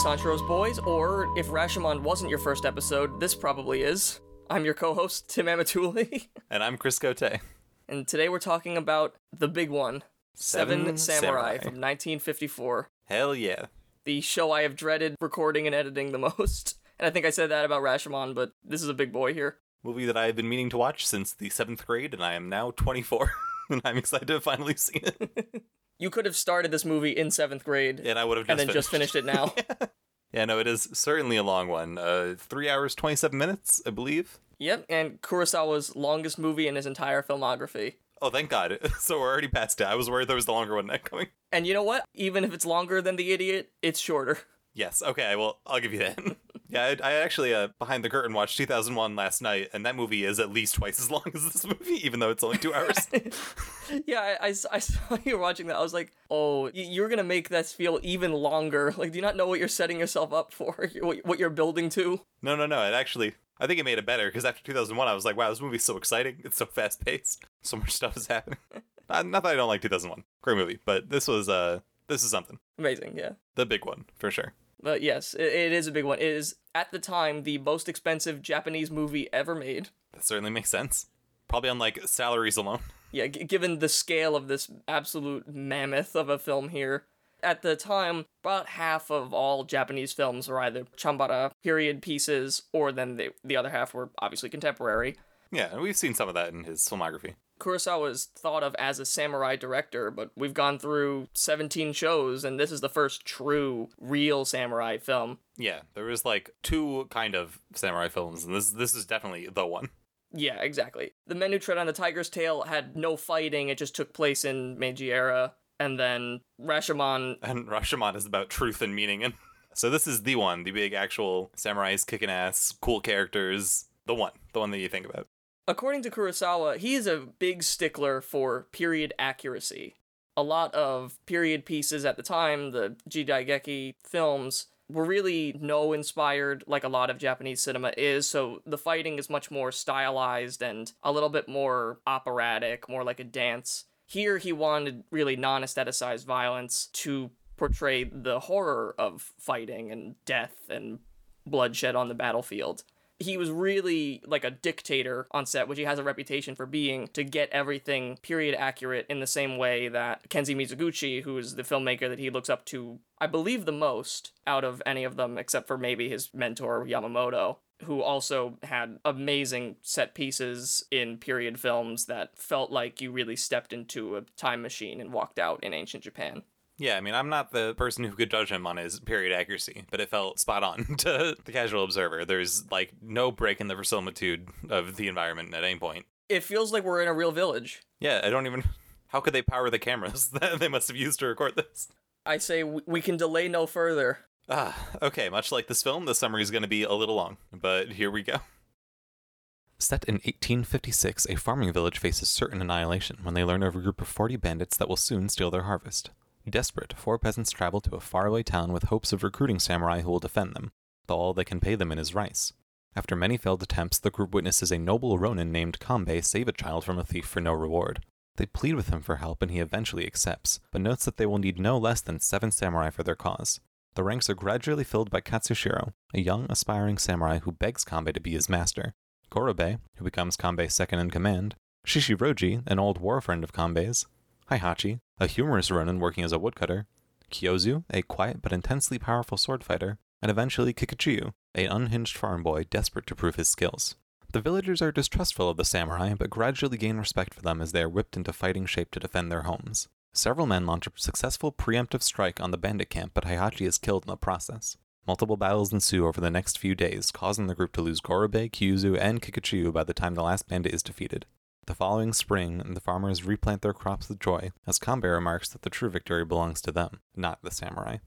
to Sanshiro's Boys, or if Rashomon wasn't your first episode, this probably is. I'm your co host, Tim Amatuli, And I'm Chris Cote. and today we're talking about the big one Seven, Seven Samurai, Samurai. from 1954. Hell yeah. The show I have dreaded recording and editing the most. And I think I said that about Rashomon, but this is a big boy here. Movie that I have been meaning to watch since the seventh grade, and I am now 24. and I'm excited to finally see it. You could have started this movie in seventh grade And I would have just and then just finished it now. Yeah, no, it is certainly a long one. Uh, three hours, 27 minutes, I believe. yep, and Kurosawa's longest movie in his entire filmography. Oh, thank God. so we're already past it. I was worried there was the longer one next coming. And you know what? Even if it's longer than The Idiot, it's shorter. Yes, okay, well, I'll give you that. Yeah, I, I actually, uh, behind the curtain, watched 2001 last night, and that movie is at least twice as long as this movie, even though it's only two hours. Yeah, I, I saw you watching that. I was like, oh, you're gonna make this feel even longer. Like, do you not know what you're setting yourself up for? What, what you're building to? no, no, no, it actually, I think it made it better, because after 2001, I was like, wow, this movie's so exciting. It's so fast paced. So much stuff is happening. not, not that I don't like 2001. Great movie, but this was, uh, this is something. Amazing, yeah. The big one, for sure. But yes, it, it is a big one. It is at the time the most expensive Japanese movie ever made. That certainly makes sense. Probably on, like, salaries alone. Yeah, g- given the scale of this absolute mammoth of a film here. At the time, about half of all Japanese films were either chambara period pieces, or then they, the other half were obviously contemporary. Yeah, and we've seen some of that in his filmography. Kurosawa is thought of as a samurai director, but we've gone through 17 shows, and this is the first true, real samurai film. Yeah, there was like two kind of samurai films, and this this is definitely the one. Yeah, exactly. The Men Who Tread on the Tiger's Tail had no fighting, it just took place in Meiji era. And then Rashomon, And Rashomon is about truth and meaning, and so this is the one, the big actual samurais kicking ass, cool characters, the one, the one that you think about. According to Kurosawa, he is a big stickler for period accuracy. A lot of period pieces at the time, the Jidaigeki films, were really Noh inspired like a lot of Japanese cinema is, so the fighting is much more stylized and a little bit more operatic, more like a dance. Here he wanted really non aestheticized violence to portray the horror of fighting and death and bloodshed on the battlefield he was really like a dictator on set, which he has a reputation for being, to get everything period accurate in the same way that Kenji Mizoguchi, who is the filmmaker that he looks up to, I believe, the most out of any of them, except for maybe his mentor, Yamamoto, who also had amazing set pieces in period films that felt like you really stepped into a time machine and walked out in ancient Japan. Yeah, I mean, I'm not the person who could judge him on his period accuracy, but it felt spot on to the casual observer. There's like no break in the verisimilitude of the environment at any point. It feels like we're in a real village. Yeah, I don't even. How could they power the cameras that they must have used to record this? I say we we can delay no further. Ah, okay, much like this film, the summary is going to be a little long, but here we go. Set in 1856, a farming village faces certain annihilation when they learn of a group of 40 bandits that will soon steal their harvest. Desperate, four peasants travel to a faraway town with hopes of recruiting samurai who will defend them, though all they can pay them in is rice. After many failed attempts, the group witnesses a noble ronin named Kanbei save a child from a thief for no reward. They plead with him for help and he eventually accepts, but notes that they will need no less than seven samurai for their cause. The ranks are gradually filled by Katsushiro, a young, aspiring samurai who begs Kanbei to be his master, Gorobei, who becomes Kanbei's second in command, Shichiroji, an old war friend of Kanbei's, Heihachi, a humorous ronin working as a woodcutter, Kyuzo, a quiet but intensely powerful sword fighter, and eventually Kikuchiyo, an unhinged farm boy desperate to prove his skills. The villagers are distrustful of the samurai, but gradually gain respect for them as they are whipped into fighting shape to defend their homes. Several men launch a successful preemptive strike on the bandit camp, but Heihachi is killed in the process. Multiple battles ensue over the next few days, causing the group to lose Gorobei, Kyuzo, and Kikuchiyo by the time the last bandit is defeated. The following spring, the farmers replant their crops with joy, as Kanbei remarks that the true victory belongs to them, not the samurai.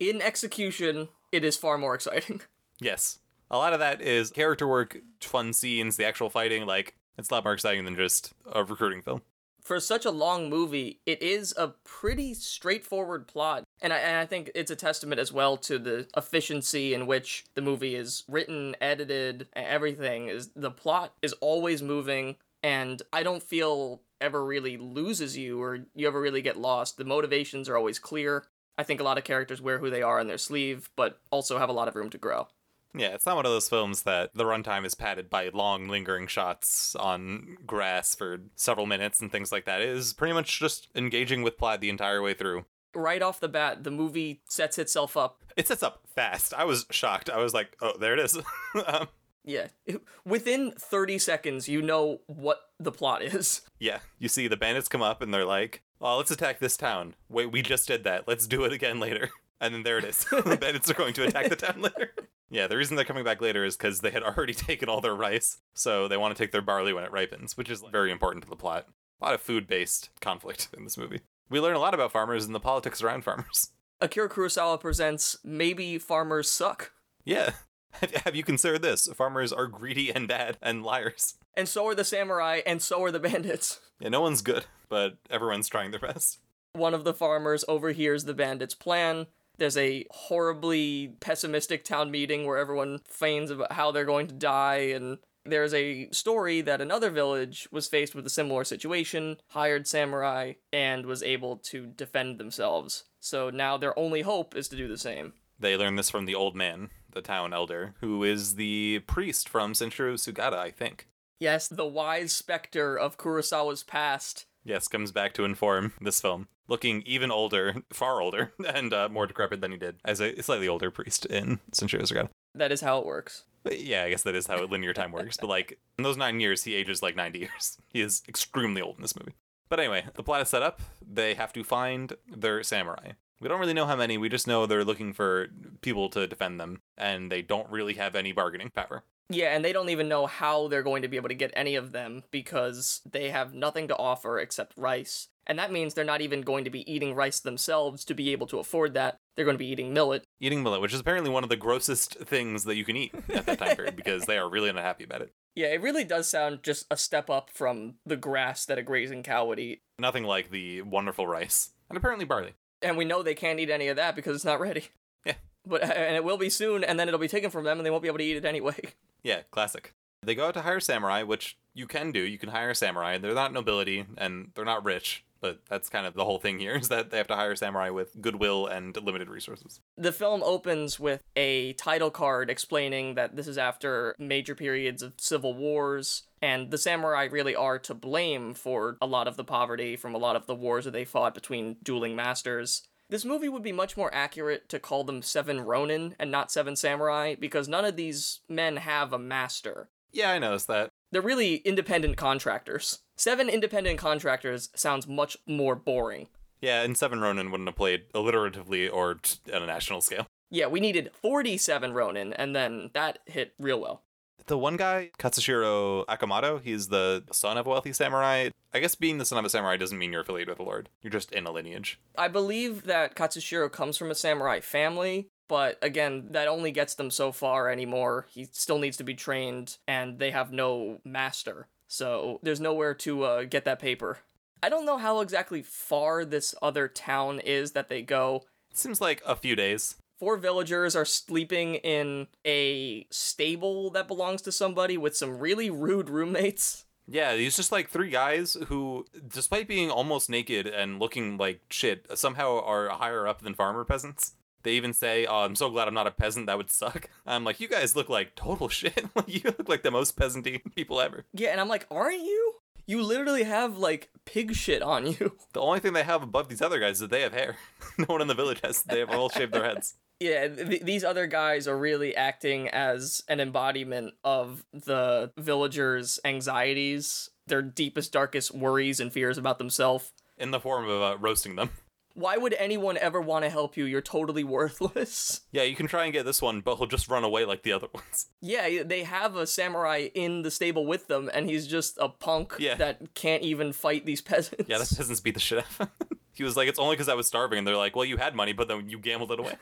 In execution, it is far more exciting. Yes. A lot of that is character work, fun scenes, the actual fighting, like, it's a lot more exciting than just a recruiting film. For such a long movie, it is a pretty straightforward plot. And I, and I think it's a testament as well to the efficiency in which the movie is written, edited, and everything. Is the plot is always moving, and I don't feel ever really loses you or you ever really get lost. The motivations are always clear. I think a lot of characters wear who they are on their sleeve, but also have a lot of room to grow. Yeah, it's not one of those films that the runtime is padded by long, lingering shots on grass for several minutes and things like that. It is pretty much just engaging with plot the entire way through. Right off the bat, the movie sets itself up. It sets up fast. I was shocked. I was like, oh, there it is. um, Yeah. Within 30 seconds, you know what the plot is. yeah, you see the bandits come up and they're like, oh, let's attack this town. Wait, we just did that. Let's do it again later. And then there it is. the bandits are going to attack the town later. Yeah, the reason they're coming back later is because they had already taken all their rice, so they want to take their barley when it ripens, which is very important to the plot. A lot of food based conflict in this movie. We learn a lot about farmers and the politics around farmers. Akira Kurosawa presents Maybe Farmers Suck. Yeah. Have you considered this? Farmers are greedy and bad and liars. And so are the samurai, and so are the bandits. Yeah, no one's good, but everyone's trying their best. One of the farmers overhears the bandits' plan. There's a horribly pessimistic town meeting where everyone feigns about how they're going to die, and there's a story that another village was faced with a similar situation, hired samurai, and was able to defend themselves. So now their only hope is to do the same. They learn this from the old man, the town elder, who is the priest from Sanshiro Sugata, I think. Yes, the wise specter of Kurosawa's past. Yes, comes back to inform this film. Looking even older, far older, and uh, more decrepit than he did as a slightly older priest in Sanshiro Sugata. That is how it works. Yeah, I guess that is how linear time works. But like in those nine years, he ages like 90 years. He is extremely old in this movie. But anyway, the plot is set up. They have to find their samurai. We don't really know how many. We just know they're looking for people to defend them, and they don't really have any bargaining power. Yeah, and they don't even know how they're going to be able to get any of them because they have nothing to offer except rice. And that means they're not even going to be eating rice themselves to be able to afford that. They're going to be eating millet. Eating millet, which is apparently one of the grossest things that you can eat at that time period because they are really not happy about it. Yeah, it really does sound just a step up from the grass that a grazing cow would eat. Nothing like the wonderful rice. And apparently barley. And we know they can't eat any of that because it's not ready. Yeah. But uh, and it will be soon, and then it'll be taken from them, and they won't be able to eat it anyway. Yeah, classic. They go out to hire samurai, which you can do. You can hire a samurai. And they're not nobility and they're not rich, but that's kind of the whole thing here is that they have to hire samurai with goodwill and limited resources. The film opens with a title card explaining that this is after major periods of civil wars, and the samurai really are to blame for a lot of the poverty from a lot of the wars that they fought between dueling masters. This movie would be much more accurate to call them Seven Ronin and not Seven Samurai because none of these men have a master. Yeah, I noticed that. They're really independent contractors. Seven independent contractors sounds much more boring. Yeah, and Seven Ronin wouldn't have played alliteratively or at a national scale. Yeah, we needed 47 Ronin, and then that hit real well. The one guy, Katsushiro Okamoto, he's the son of a wealthy samurai. I guess being the son of a samurai doesn't mean you're affiliated with a lord. You're just in a lineage. I believe that Katsushiro comes from a samurai family, but again, that only gets them so far anymore. He still needs to be trained, and they have no master. So there's nowhere to uh, get that paper. I don't know how exactly far this other town is that they go. It seems like a few days. Four villagers are sleeping in a stable that belongs to somebody with some really rude roommates. Yeah, these just like three guys who, despite being almost naked and looking like shit, somehow are higher up than farmer peasants. They even say, "Oh, I'm so glad I'm not a peasant. That would suck." I'm like, you guys look like total shit. like you look like the most peasanty people ever. Yeah, and I'm like, aren't you? You literally have like pig shit on you. The only thing they have above these other guys is that they have hair. no one in the village has. They have all shaved their heads. Yeah, th- these other guys are really acting as an embodiment of the villagers' anxieties, their deepest, darkest worries and fears about themselves. In the form of uh, roasting them. Why would anyone ever want to help you? You're totally worthless. Yeah, you can try and get this one, but he'll just run away like the other ones. Yeah, they have a samurai in the stable with them, and he's just a punk Yeah. that can't even fight these peasants. Yeah, the peasants beat the shit out of him. he was like, it's only because I was starving. And they're like, well, you had money, but then you gambled it away.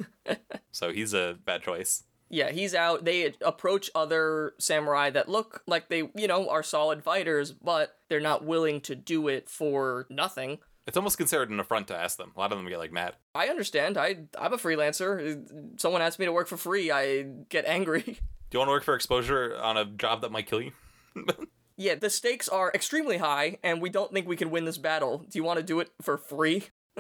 so he's a bad choice. Yeah, he's out. They approach other samurai that look like they, you know, are solid fighters, but they're not willing to do it for nothing. It's almost considered an affront to ask them. A lot of them get like mad. I understand. I I'm a freelancer. Someone asks me to work for free, I get angry. Do you want to work for exposure on a job that might kill you? yeah, the stakes are extremely high, and we don't think we can win this battle. Do you want to do it for free?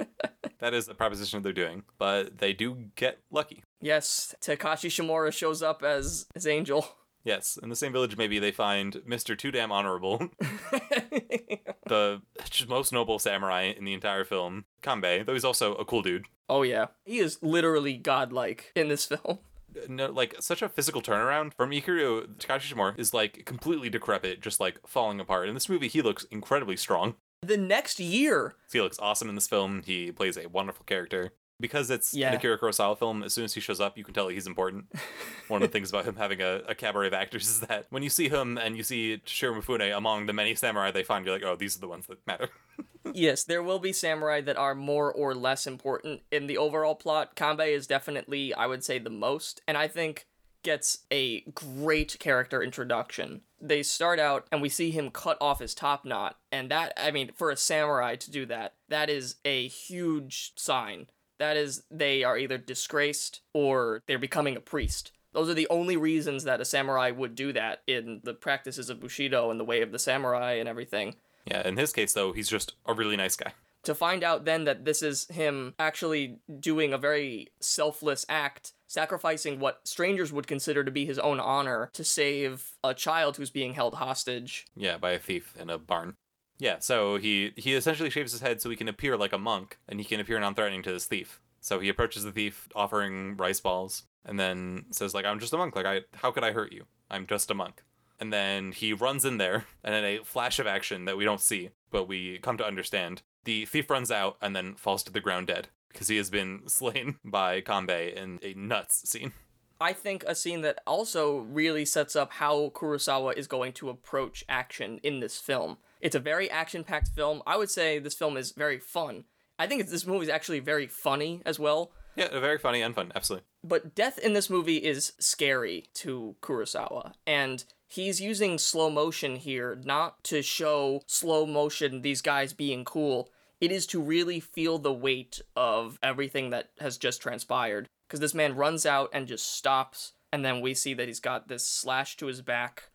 that is the proposition they're doing, but they do get lucky. Yes, Takashi Shimura shows up as his Angel. Yes, in the same village, maybe they find Mr. Too Damn Honorable, the most noble samurai in the entire film, Kanbei, though he's also a cool dude. oh yeah, he is literally godlike in this film. Uh, no, like such a physical turnaround from Ikiru. Takashi Shimura is like completely decrepit, just like falling apart. In this movie, he looks incredibly strong. The next year, He looks awesome in this film. He plays a wonderful character. Because it's Yeah. an Akira Kurosawa film, as soon as he shows up, you can tell he's important. One of the things about him having a, a cabaret of actors is that when you see him and you see Mifune among the many samurai they find, you're like, oh, these are the ones that matter. yes, there will be samurai that are more or less important in the overall plot. Kanbei is definitely, I would say, the most, and I think gets a great character introduction. They start out and we see him cut off his top knot, and that, I mean, for a samurai to do that, that is a huge sign. That is, they are either disgraced or they're becoming a priest. Those are the only reasons that a samurai would do that in the practices of Bushido and the way of the samurai and everything. yeah, in his case, though, he's just a really nice guy. to find out then that this is him actually doing a very selfless act, sacrificing what strangers would consider to be his own honor to save a child who's being held hostage. Yeah, by a thief in a barn. Yeah, so he he essentially shaves his head so he can appear like a monk and he can appear non-threatening to this thief. So he approaches the thief offering rice balls and then says like I'm just a monk. Like I how could I hurt you? I'm just a monk. And then he runs in there and in a flash of action that we don't see, but we come to understand, the thief runs out and then falls to the ground dead because he has been slain by Kanbei in a nuts scene. I think a scene that also really sets up how Kurosawa is going to approach action in this film. It's a very action packed film. I would say this film is very fun. I think this movie is actually very funny as well. Yeah, very funny and fun, absolutely. But death in this movie is scary to Kurosawa. And he's using slow motion here not to show slow motion, these guys being cool. It is to really feel the weight of everything that has just transpired. Because this man runs out and just stops. And then we see that he's got this slash to his back.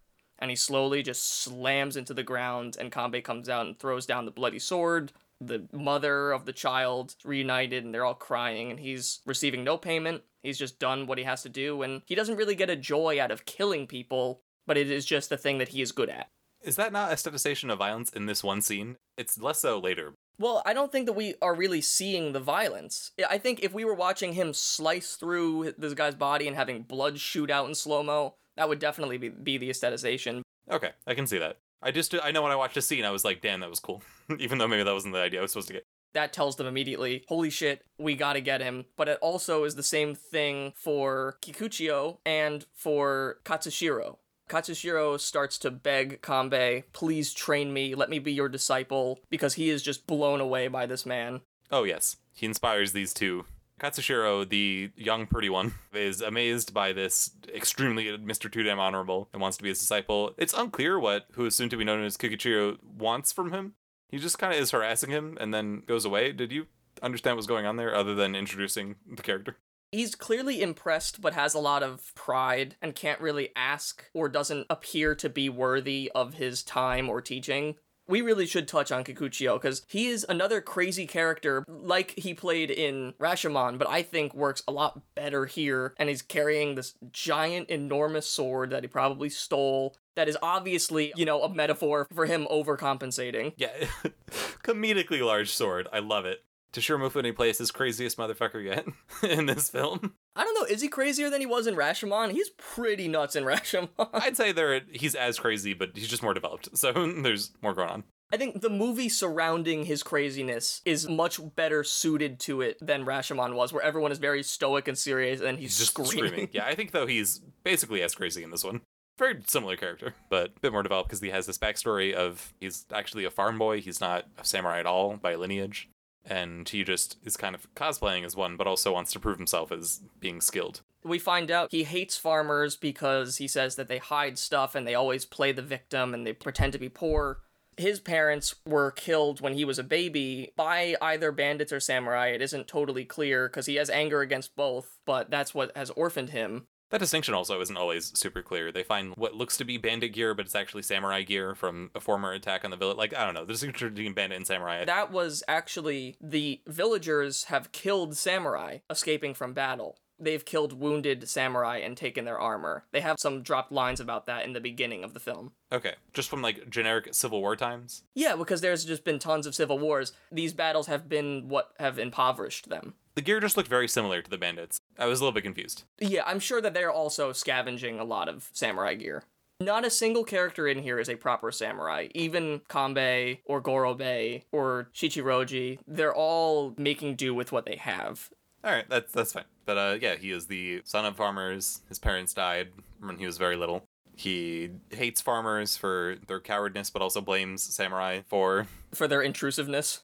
And he slowly just slams into the ground. And Kanbei comes out and throws down the bloody sword the mother of the child reunited and they're all crying and he's receiving no payment he's just done what he has to do and he doesn't really get a joy out of killing people but it is just the thing that he is good at Is that not a aestheticization of violence in this one scene? It's less so later, well i don't think that we are really seeing the violence i think if we were watching him slice through this guy's body and having blood shoot out in slow-mo that would definitely be, be the aestheticization Okay, I can see that. I just I know when I watched the scene, I was like, damn, that was cool. Even though maybe that wasn't the idea I was supposed to get. that tells them immediately, holy shit, we gotta get him. But it also is the same thing for Kikuchiyo and for Katsushiro. Katsushiro starts to beg Kanbei, please train me, let me be your disciple, because he is just blown away by this man. Oh yes, he inspires these two. Katsushiro, the young pretty one, is amazed by this extremely Mr. Too Damn Honorable and wants to be his disciple. It's unclear what who is soon to be known as Kikuchiyo wants from him. He just kind of is harassing him and then goes away. Did you understand what's going on there other than introducing the character? He's clearly impressed, but has a lot of pride and can't really ask or doesn't appear to be worthy of his time or teaching. We really should touch on Kikuchiyo because he is another crazy character like he played in Rashomon, but I think works a lot better here. And he's carrying this giant, enormous sword that he probably stole. That is obviously, you know, a metaphor for him overcompensating. Yeah, comedically large sword. I love it. Toshiro Mifune plays his craziest motherfucker yet in this film. I don't know, is he crazier than he was in Rashomon? He's pretty nuts in Rashomon. I'd say there he's as crazy, but he's just more developed. So there's more going on. I think the movie surrounding his craziness is much better suited to it than Rashomon was, where everyone is very stoic and serious and he's, He's just screaming. screaming. Yeah, I think though he's basically as crazy in this one. Very similar character, but a bit more developed because he has this backstory of he's actually a farm boy. He's not a samurai at all by lineage, and he just is kind of cosplaying as one, but also wants to prove himself as being skilled. We find out he hates farmers because he says that they hide stuff and they always play the victim and they pretend to be poor. His parents were killed when he was a baby by either bandits or samurai. It isn't totally clear because he has anger against both, but that's what has orphaned him. That distinction also isn't always super clear. They find what looks to be bandit gear, but it's actually samurai gear from a former attack on the village. Like, I don't know. The distinction between bandit and samurai. That was actually the villagers have killed samurai escaping from battle. They've killed wounded samurai and taken their armor. They have some dropped lines about that in the beginning of the film. Okay. Just from like generic Civil War times? Yeah, because there's just been tons of civil wars. These battles have been what have impoverished them. The gear just looked very similar to the bandits. I was a little bit confused. Yeah, I'm sure that they're also scavenging a lot of samurai gear. Not a single character in here is a proper samurai. Even Kanbei or Gorobei or Shichiroji, they're all making do with what they have. All right, that's that's fine. But uh, yeah, he is the son of farmers. His parents died when he was very little. He hates farmers for their cowardness, but also blames samurai for For their intrusiveness.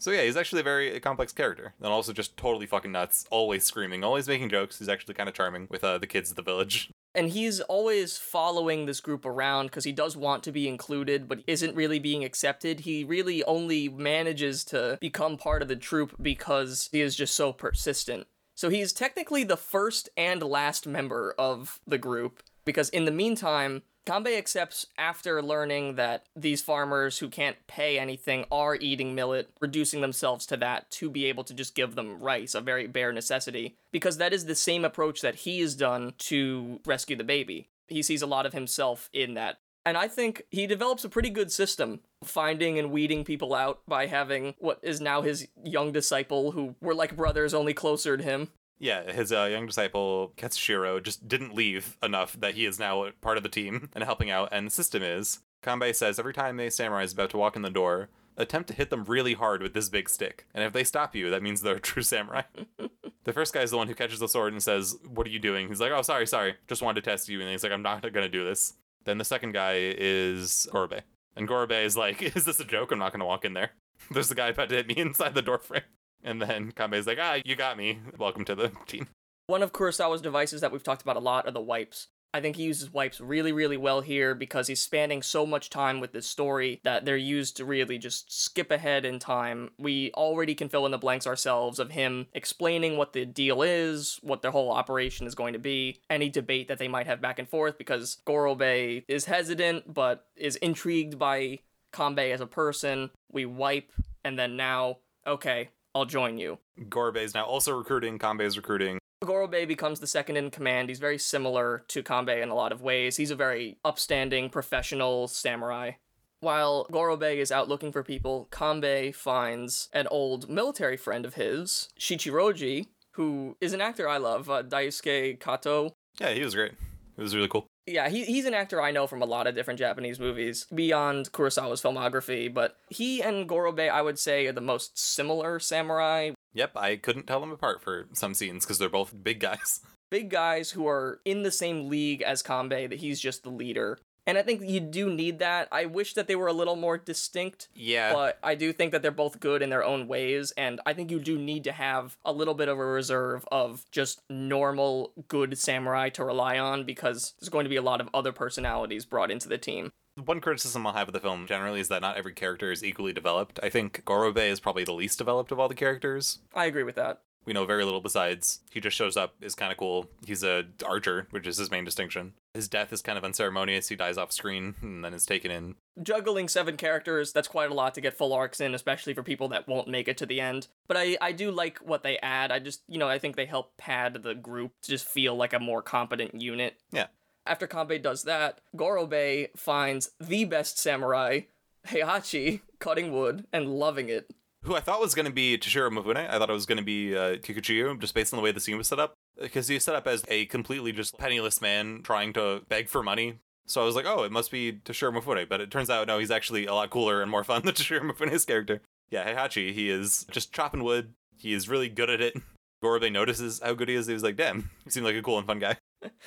So yeah, he's actually a very complex character, and also just totally fucking nuts. Always screaming, always making jokes. He's actually kind of charming with uh, the kids of the village. And he's always following this group around because he does want to be included, but isn't really being accepted. He really only manages to become part of the troop because he is just so persistent. So he's technically the first and last member of the group because in the meantime, Kanbei accepts after learning that these farmers who can't pay anything are eating millet, reducing themselves to that to be able to just give them rice, a very bare necessity, because that is the same approach that he has done to rescue the baby. He sees a lot of himself in that. And I think he develops a pretty good system, finding and weeding people out by having what is now his young disciple, who were like brothers, only closer to him. Yeah, his uh, young disciple Katsushiro just didn't leave enough that he is now part of the team and helping out. And the system is Kanbei says every time a samurai is about to walk in the door, attempt to hit them really hard with this big stick. And if they stop you, that means they're a true samurai. the first guy is the one who catches the sword and says, "What are you doing?" He's like, "Oh, sorry, sorry, just wanted to test you." And he's like, "I'm not gonna do this." Then the second guy is Gorobei. And Gorobei is like, Is this a joke? I'm not going to walk in there. There's the guy about to hit me inside the door frame. And then Kanbei's like, Ah, you got me. Welcome to the team. One of Kurosawa's devices that we've talked about a lot are the wipes. I think he uses wipes really, really well here because he's spanning so much time with this story that they're used to really just skip ahead in time. We already can fill in the blanks ourselves of him explaining what the deal is, what their whole operation is going to be, any debate that they might have back and forth because Gorobei is hesitant but is intrigued by Kanbei as a person. We wipe, and then now, okay, I'll join you. Gorobei is now also recruiting. Kanbei is recruiting. Gorobei becomes the second in command. He's very similar to Kanbei in a lot of ways. He's a very upstanding, professional samurai. While Gorobei is out looking for people, Kanbei finds an old military friend of his, Shichiroji, who is an actor I love, uh, Daisuke Kato. Yeah, he was great. It was really cool. Yeah, he, he's an actor I know from a lot of different Japanese movies beyond Kurosawa's filmography, but he and Gorobei, I would say, are the most similar samurai. Yep, I couldn't tell them apart for some scenes because they're both big guys. Big guys who are in the same league as Kanbei, that he's just the leader. And I think you do need that. I wish that they were a little more distinct, Yeah. but I do think that they're both good in their own ways. And I think you do need to have a little bit of a reserve of just normal, good samurai to rely on because there's going to be a lot of other personalities brought into the team. One criticism I'll have of the film generally is that not every character is equally developed. I think Gorobei is probably the least developed of all the characters. I agree with that. We know very little besides he just shows up, is kind of cool. He's a archer, which is his main distinction. His death is kind of unceremonious. He dies off screen and then is taken in. Juggling seven characters, that's quite a lot to get full arcs in, especially for people that won't make it to the end. But I, I do like what they add. I just, you know, I think they help pad the group to just feel like a more competent unit. Yeah. After Kanbei does that, Gorobei finds the best samurai, Heihachi, cutting wood and loving it. Who I thought was going to be Toshiro Mifune. I thought it was going to be uh, Kikuchiyo, just based on the way the scene was set up. Because he's set up as a completely just penniless man trying to beg for money. So I was like, oh, it must be Toshiro Mifune. But it turns out, no, he's actually a lot cooler and more fun than Toshiro Mifune's character. Yeah, Heihachi, he is just chopping wood. He is really good at it. Gorobei notices how good he is. He was like, damn, he seemed like a cool and fun guy.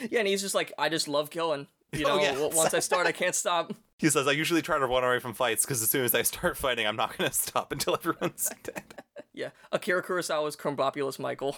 Yeah, and he's just like, I just love killing. You Oh, know, yeah. w- once I start, I can't stop. He says, I usually try to run away from fights because as soon as I start fighting, I'm not going to stop until everyone's dead. Yeah, Akira Kurosawa's Krombopulos Michael.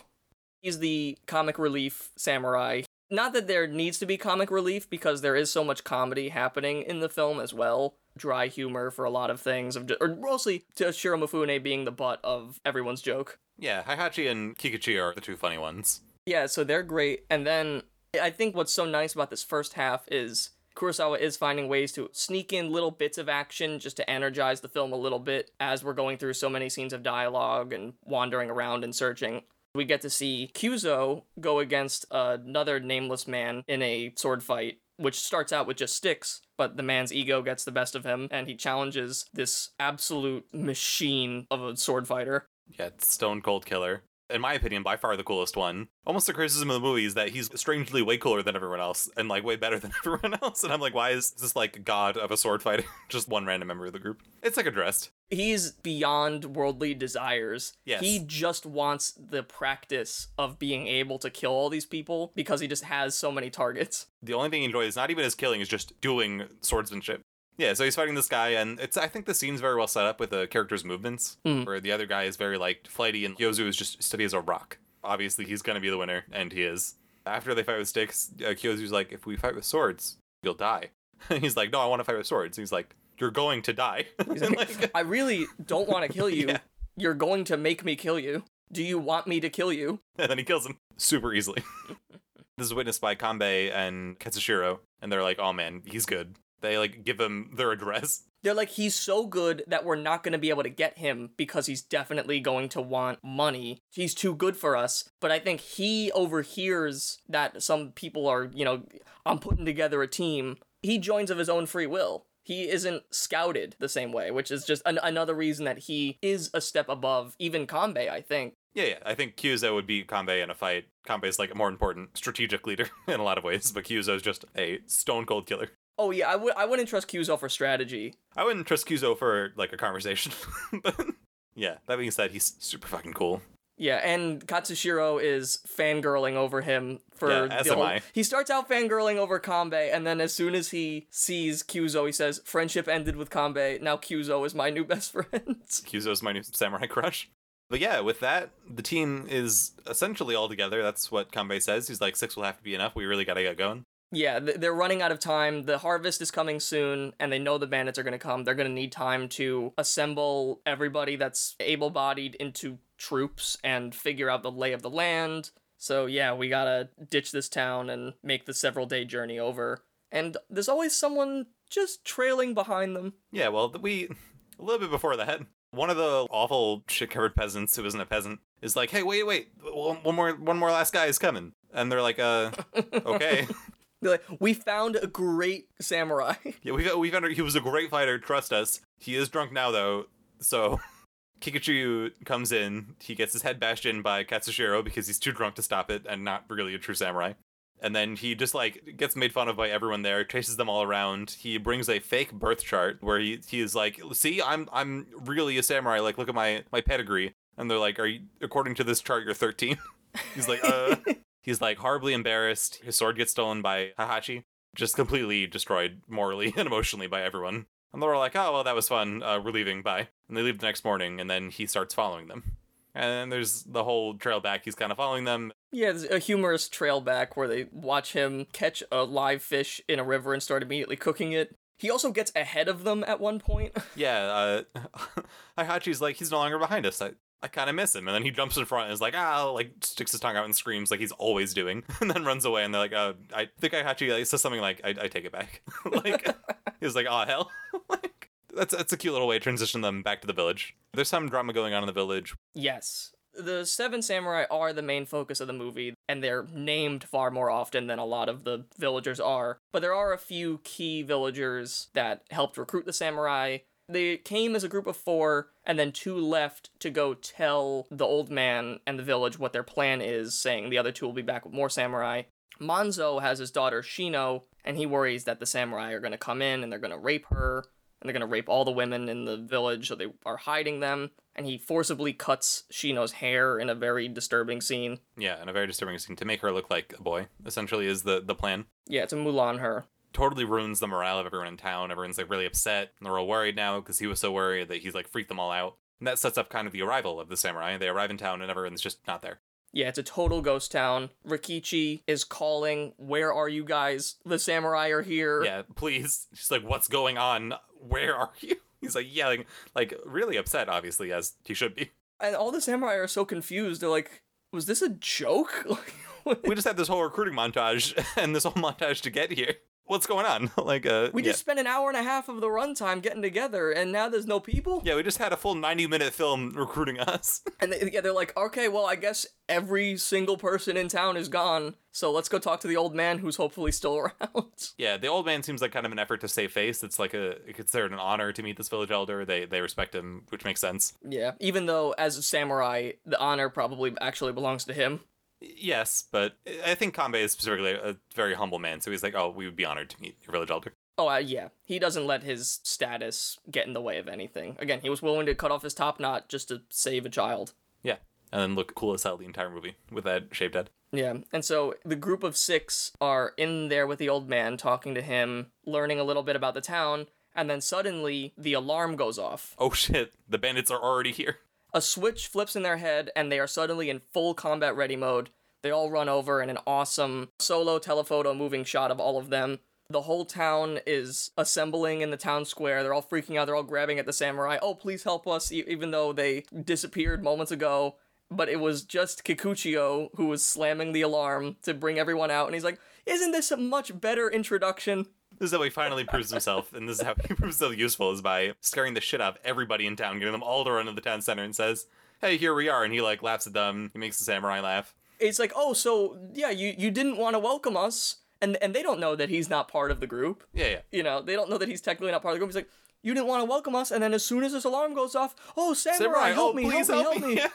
He's the comic relief samurai. Not that there needs to be comic relief because there is so much comedy happening in the film as well. Dry humor for a lot of things, of or mostly Toshiro Mifune being the butt of everyone's joke. Yeah, Heihachi and Kikuchi are the two funny ones. Yeah, so they're great. And then I think what's so nice about this first half is Kurosawa is finding ways to sneak in little bits of action just to energize the film a little bit as we're going through so many scenes of dialogue and wandering around and searching. We get to see Kyuzo go against another nameless man in a sword fight, which starts out with just sticks, but the man's ego gets the best of him and he challenges this absolute machine of a sword fighter. Yeah, Stone Cold Killer. In my opinion, by far the coolest one. Almost the criticism of the movie is that he's strangely way cooler than everyone else and like way better than everyone else. And I'm like, why is this like god of a sword fighter? Just one random member of the group. It's like addressed. He's beyond worldly desires. Yes. He just wants the practice of being able to kill all these people because he just has so many targets. The only thing he enjoys, not even his killing, is just doing swordsmanship. Yeah, so he's fighting this guy, and it's I think the scene's very well set up with the character's movements, Mm. where the other guy is very like flighty, and Yozu is just steady as a rock. Obviously, he's gonna be the winner, and he is. After they fight with sticks, uh, Kyuzo's like, "If we fight with swords, you'll die." he's like, "No, I want to fight with swords." he's like, "You're going to die." He's like, like, I really don't want to kill you. Yeah. You're going to make me kill you. Do you want me to kill you? and then he kills him super easily. this is witnessed by Kanbei and Katsushiro, and they're like, "Oh man, he's good." They like give him their address. They're like, he's so good that we're not going to be able to get him because he's definitely going to want money. He's too good for us. But I think he overhears that some people are, you know, I'm putting together a team. He joins of his own free will. He isn't scouted the same way, which is just an- another reason that he is a step above even Kanbei, I think. Yeah, yeah. I think Kyuzo would beat Kanbei in a fight. Kanbei's like a more important strategic leader in a lot of ways, but Kyuzo's just a stone cold killer. Oh yeah, I would I wouldn't trust Kyuzo for strategy. I wouldn't trust Kyuzo for like a conversation. but yeah, that being said, he's super fucking cool. Yeah, and Katsushiro is fangirling over him for Yeah, as the am whole- I. He starts out fangirling over Kanbei, and then as soon as he sees Kyuzo, he says, "Friendship ended with Kanbei. Now Kyuzo is my new best friend." Kyuzo's my new samurai crush. But yeah, with that, the team is essentially all together. That's what Kanbei says. He's like, six will have to be enough. We really gotta get going. Yeah, they're running out of time. The harvest is coming soon, and they know the bandits are going to come. They're going to need time to assemble everybody that's able-bodied into troops and figure out the lay of the land. So yeah, we gotta ditch this town and make the several-day journey over. And there's always someone just trailing behind them. Yeah, well, we a little bit before that, one of the awful shit-covered peasants who isn't a peasant is like, "Hey, wait, wait, one, one more, one more last guy is coming," and they're like, "Uh, okay, They're like, we found a great samurai. yeah, we got, we found he was a great fighter. Trust us. He is drunk now, though, so." Kikachu comes in. He gets his head bashed in by Katsushiro because he's too drunk to stop it and not really a true samurai. And then he just like gets made fun of by everyone there, chases them all around. He brings a fake birth chart where he he is like, "See, I'm I'm really a samurai. Like, look at my my pedigree." And they're like, "Are you according to this chart you're 13?" he's like, "Uh." He's like horribly embarrassed. His sword gets stolen by Heihachi, just completely destroyed morally and emotionally by everyone. And they're all like, "Oh, well, that was fun. Uh, we're leaving. Bye." And they leave the next morning, and then he starts following them. And then there's the whole trail back. He's kind of following them. yeah, there's a humorous trail back where they watch him catch a live fish in a river and start immediately cooking it. He also gets ahead of them at one point. Yeah, uh, Hachi's like, he's no longer behind us. I, I kind of miss him. And then he jumps in front and is like, ah, like sticks his tongue out and screams like he's always doing, and then runs away. And they're like, uh, I think Hachi like, says something like, I, I take it back. like, he's like, oh, hell. like, that's, that's a cute little way to transition them back to the village. There's some drama going on in the village. yes. The Seven Samurai are the main focus of the movie, and they're named far more often than a lot of the villagers are. But there are a few key villagers that helped recruit the samurai. They came as a group of four, and then two left to go tell the old man and the village what their plan is, saying the other two will be back with more samurai. Manzo has his daughter Shino, and he worries that the samurai are going to come in and they're going to rape her, and they're going to rape all the women in the village, so they are hiding them. And he forcibly cuts Shino's hair in a very disturbing scene. Yeah, and a very disturbing scene to make her look like a boy, essentially, is the, the plan. Yeah, to Mulan her. Totally ruins the morale of everyone in town. Everyone's like really upset. And they're all worried now because he was so worried that he's like freaked them all out. And that sets up kind of the arrival of the samurai. They arrive in town and everyone's just not there. Yeah, it's a total ghost town. Rikichi is calling, Where are you guys? The samurai are here. Yeah, please. She's like, what's going on? Where are you? He's like yelling, like really upset, obviously, as he should be. And all the samurai are so confused. They're like, Was this a joke? We just had this whole recruiting montage and this whole montage to get here. What's going on? like, uh, We yeah. just spent an hour and a half of the runtime getting together, and now there's no people. yeah, we just had a full ninety-minute film recruiting us. And they, yeah, they're like, okay, well, I guess every single person in town is gone, so let's go talk to the old man who's hopefully still around. yeah, the old man seems like kind of an effort to save face. It's like a considered an honor to meet this village elder. They they respect him, which makes sense. yeah, even though as a samurai, the honor probably actually belongs to him. Yes, but I think Kanbei is specifically a very humble man, so he's like, oh, we would be honored to meet your village elder. Oh, uh, yeah. He doesn't let his status get in the way of anything. Again, he was willing to cut off his top knot just to save a child. Yeah, and then look cool as hell the entire movie with that shaved head. Yeah, and so the group of six are in there with the old man, talking to him, learning a little bit about the town, and then suddenly the alarm goes off. Oh shit, the bandits are already here. A switch flips in their head, and they are suddenly in full combat ready mode. They all run over in an awesome solo telephoto moving shot of all of them. The whole town is assembling in the town square. They're all freaking out. They're all grabbing at the samurai. Oh, please help us, e- even though they disappeared moments ago. But it was just Kikuchiyo who was slamming the alarm to bring everyone out. And he's like, Isn't this a much better introduction? This is how he finally proves himself, and this is how he proves himself useful is by scaring the shit out of everybody in town, getting them all to run to the town center and says, Hey, here we are, and he like laughs at them, he makes the samurai laugh. It's like, oh, so yeah, you, you didn't want to welcome us. And, and they don't know that he's not part of the group. Yeah, yeah. you know, they don't know that he's technically not part of the group. He's like, you didn't want to welcome us, and then as soon as this alarm goes off, oh, samurai, help oh, me, please help me, help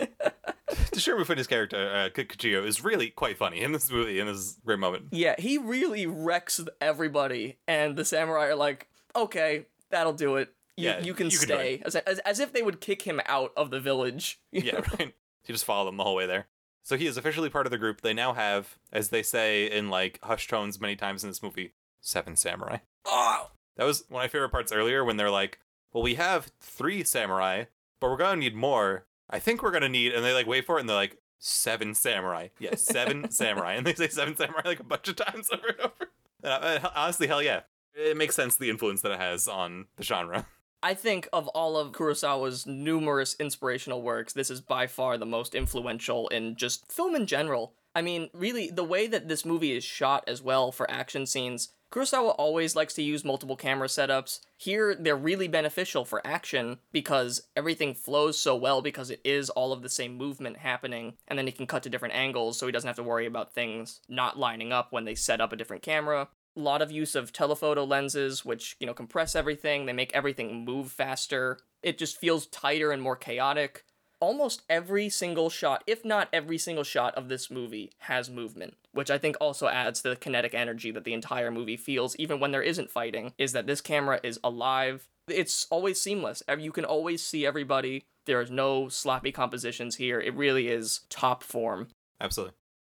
me. Toshiro Mifune's character, uh, is really quite funny in this movie, in this great moment. Yeah, he really wrecks everybody, and the samurai are like, okay, that'll do it. You, Yeah, you can you can stay. As, as, as if they would kick him out of the village. Yeah, right. He just followed them the whole way there. So he is officially part of the group. They now have, as they say in like hushed tones many times in this movie, seven samurai. Oh, That was one of my favorite parts earlier when they're like, "Well, we have three samurai, but we're gonna need more. I think we're gonna need," and they like wait for it, and they're like, seven samurai. Yeah, seven samurai, and they say seven samurai like a bunch of times over and over. And, uh, honestly, hell yeah, it makes sense the influence that it has on the genre. I think of all of Kurosawa's numerous inspirational works, this is by far the most influential in just film in general. I mean, really, the way that this movie is shot as well for action scenes, Kurosawa always likes to use multiple camera setups. Here, they're really beneficial for action because everything flows so well because it is all of the same movement happening, and then he can cut to different angles so he doesn't have to worry about things not lining up when they set up a different camera. A lot of use of telephoto lenses which you know compress everything they make everything move faster. It just feels tighter and more chaotic almost every single shot if not every single shot of this movie has movement which i think also adds to the kinetic energy that the entire movie feels even when there isn't fighting is that this camera is alive it's always seamless you can always see everybody there is no sloppy compositions here it really is top form Absolutely.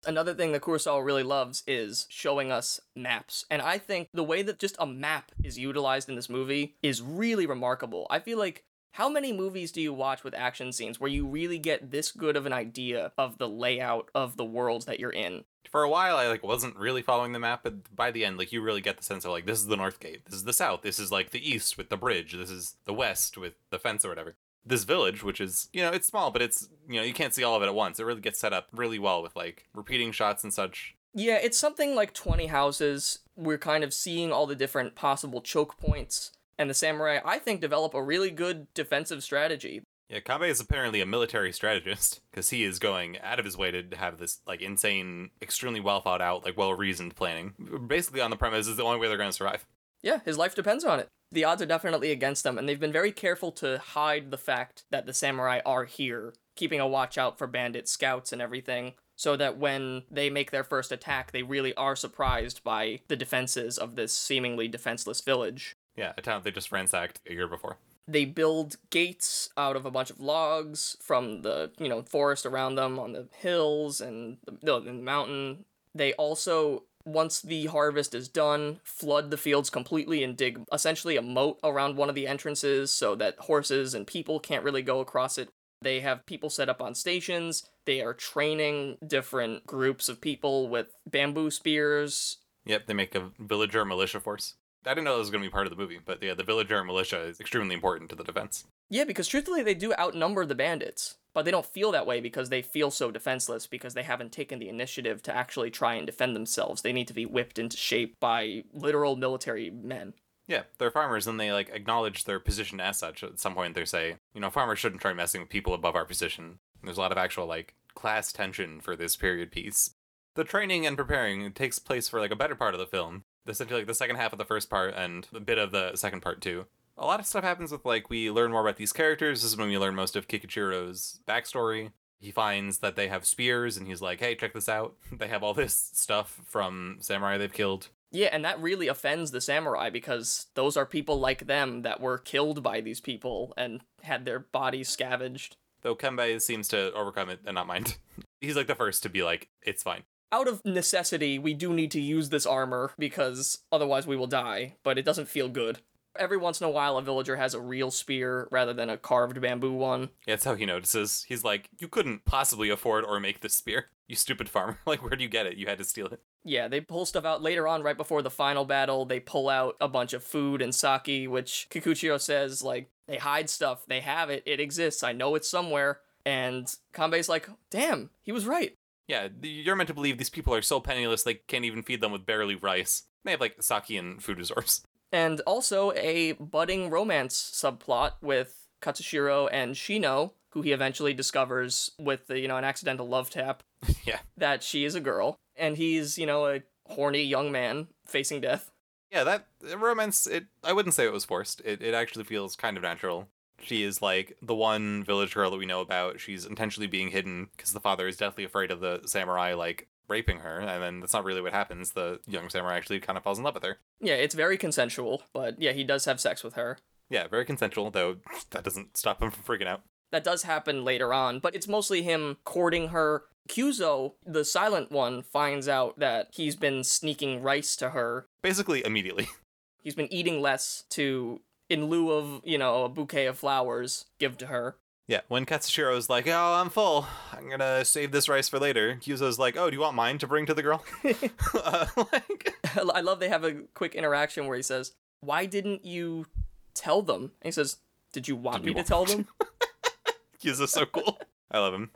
another thing that Kurosawa really loves is showing us maps. And I think the way that just a map is utilized in this movie is really remarkable. I feel like how many movies do you watch with action scenes where you really get this good of an idea of the layout of the world that you're in? For a while, I like wasn't really following the map, but by the end, like you really get the sense of like this is the north gate, this is the south, this is like the east with the bridge, this is the west with the fence or whatever. This village, which is you know it's small, but it's you know you can't see all of it at once. It really gets set up really well with like repeating shots and such. Yeah, it's something like 20 houses. We're kind of seeing all the different possible choke points. And the samurai, I think, develop a really good defensive strategy. Yeah, Kabe is apparently a military strategist because he is going out of his way to have this like insane, extremely well thought out, like well reasoned planning. Basically, on the premise is the only way they're going to survive. Yeah, his life depends on it. The odds are definitely against them, and they've been very careful to hide the fact that the samurai are here, keeping a watch out for bandit scouts and everything, so that when they make their first attack, they really are surprised by the defenses of this seemingly defenseless village. Yeah, a town they just ransacked a year before. They build gates out of a bunch of logs from the, you know, forest around them on the hills and the, the mountain. They also once the harvest is done, flood the fields completely and dig essentially a moat around one of the entrances so that horses and people can't really go across it. They have people set up on stations. They are training different groups of people with bamboo spears. Yep, they make a villager militia force. I didn't know that was going to be part of the movie, but yeah, the villager and militia is extremely important to the defense. Yeah, because truthfully, they do outnumber the bandits. but they don't feel that way because they feel so defenseless because they haven't taken the initiative to actually try and defend themselves. They need to be whipped into shape by literal military men. Yeah, they're farmers and they like acknowledge their position as such. At some point, they say, you know, farmers shouldn't try messing with people above our position. There's a lot of actual like class tension for this period piece. The training and preparing takes place for like a better part of the film. Essentially, like the second half of the first part and a bit of the second part too. A lot of stuff happens with like we learn more about these characters. This is when we learn most of Kikuchiyo's backstory. He finds that they have spears and he's like, hey, check this out. They have all this stuff from samurai they've killed. Yeah, and that really offends the samurai because those are people like them that were killed by these people and had their bodies scavenged. Though Kanbei seems to overcome it and not mind. He's like the first to be like, it's fine. Out of necessity, we do need to use this armor because otherwise we will die, but it doesn't feel good. Every once in a while, a villager has a real spear rather than a carved bamboo one. Yeah, that's how he notices. He's like, you couldn't possibly afford or make this spear. You stupid farmer. like, where do you get it? You had to steal it. Yeah, they pull stuff out later on, right before the final battle. They pull out a bunch of food and sake, which Kikuchiyo says, like, they hide stuff. They have it. It exists. I know it's somewhere. And Kanbei's like, damn, he was right. Yeah, you're meant to believe these people are so penniless they can't even feed them with barely rice. They have, like, sake and food resources. And also a budding romance subplot with Katsushiro and Shino, who he eventually discovers with the, you know, an accidental love tap. yeah. That she is a girl. And he's, you know, a horny young man facing death. Yeah, that romance, it I wouldn't say it was forced. It it actually feels kind of natural. She is like the one village girl that we know about. She's intentionally being hidden because the father is deathly afraid of the samurai like raping her, and then that's not really what happens. The young samurai actually kind of falls in love with her. Yeah, it's very consensual, but yeah, he does have sex with her. Yeah, very consensual, though that doesn't stop him from freaking out. That does happen later on, but it's mostly him courting her. Kyuzo, the silent one, finds out that he's been sneaking rice to her. Basically, immediately. He's been eating less to, in lieu of, you know, a bouquet of flowers, give to her. Yeah, when Katsushiro's like, "Oh, I'm full. I'm gonna save this rice for later," Kyuzo's like, "Oh, do you want mine to bring to the girl?" uh, like... I love they have a quick interaction where he says, "Why didn't you tell them?" And he says, "Did you want Did me you to tell them?" Kyuzo's so cool. I love him.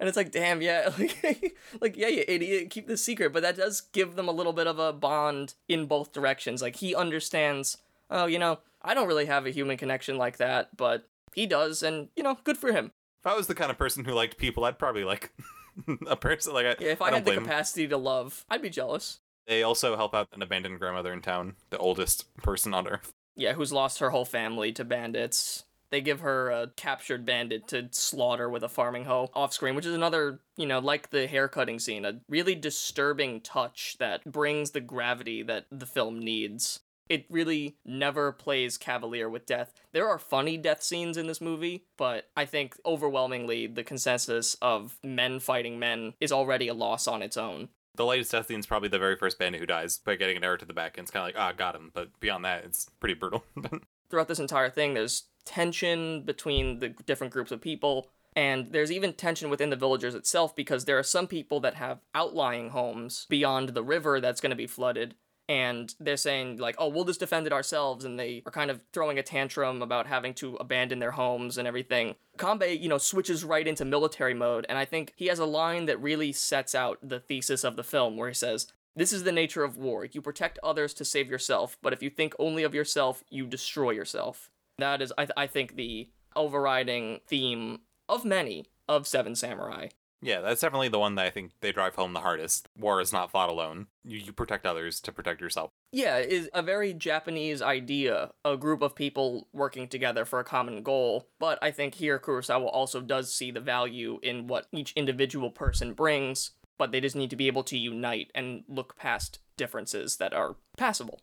and it's like, damn, yeah, like, like, yeah, you idiot, keep this secret. But that does give them a little bit of a bond in both directions. Like he understands. Oh, you know, I don't really have a human connection like that, but he does, and you know, good for him. If I was the kind of person who liked people, I'd probably like a person like I, yeah. If I, I had the capacity to love, I'd be jealous. They also help out an abandoned grandmother in town, the oldest person on Earth. Yeah, who's lost her whole family to bandits. They give her a captured bandit to slaughter with a farming hoe off screen, which is another, you know, like the hair cutting scene, a really disturbing touch that brings the gravity that the film needs it really never plays cavalier with death. There are funny death scenes in this movie, but I think overwhelmingly the consensus of men fighting men is already a loss on its own. The latest death scene is probably the very first bandit who dies by getting an arrow to the back, and it's kind of like, ah, oh, got him. But beyond that, it's pretty brutal. Throughout this entire thing, there's tension between the different groups of people. And there's even tension within the villagers itself because there are some people that have outlying homes beyond the river that's going to be flooded and they're saying like oh we'll just defend it ourselves and they are kind of throwing a tantrum about having to abandon their homes and everything. Kanbei you know switches right into military mode and i think he has a line that really sets out the thesis of the film where he says this is the nature of war. You protect others to save yourself but if you think only of yourself you destroy yourself. That is i, th- I think the overriding theme of many of seven samurai yeah, that's definitely the one that I think they drive home the hardest. War is not fought alone. You, you protect others to protect yourself. Yeah, is a very Japanese idea, a group of people working together for a common goal. But I think here Kurosawa also does see the value in what each individual person brings, but they just need to be able to unite and look past differences that are passable.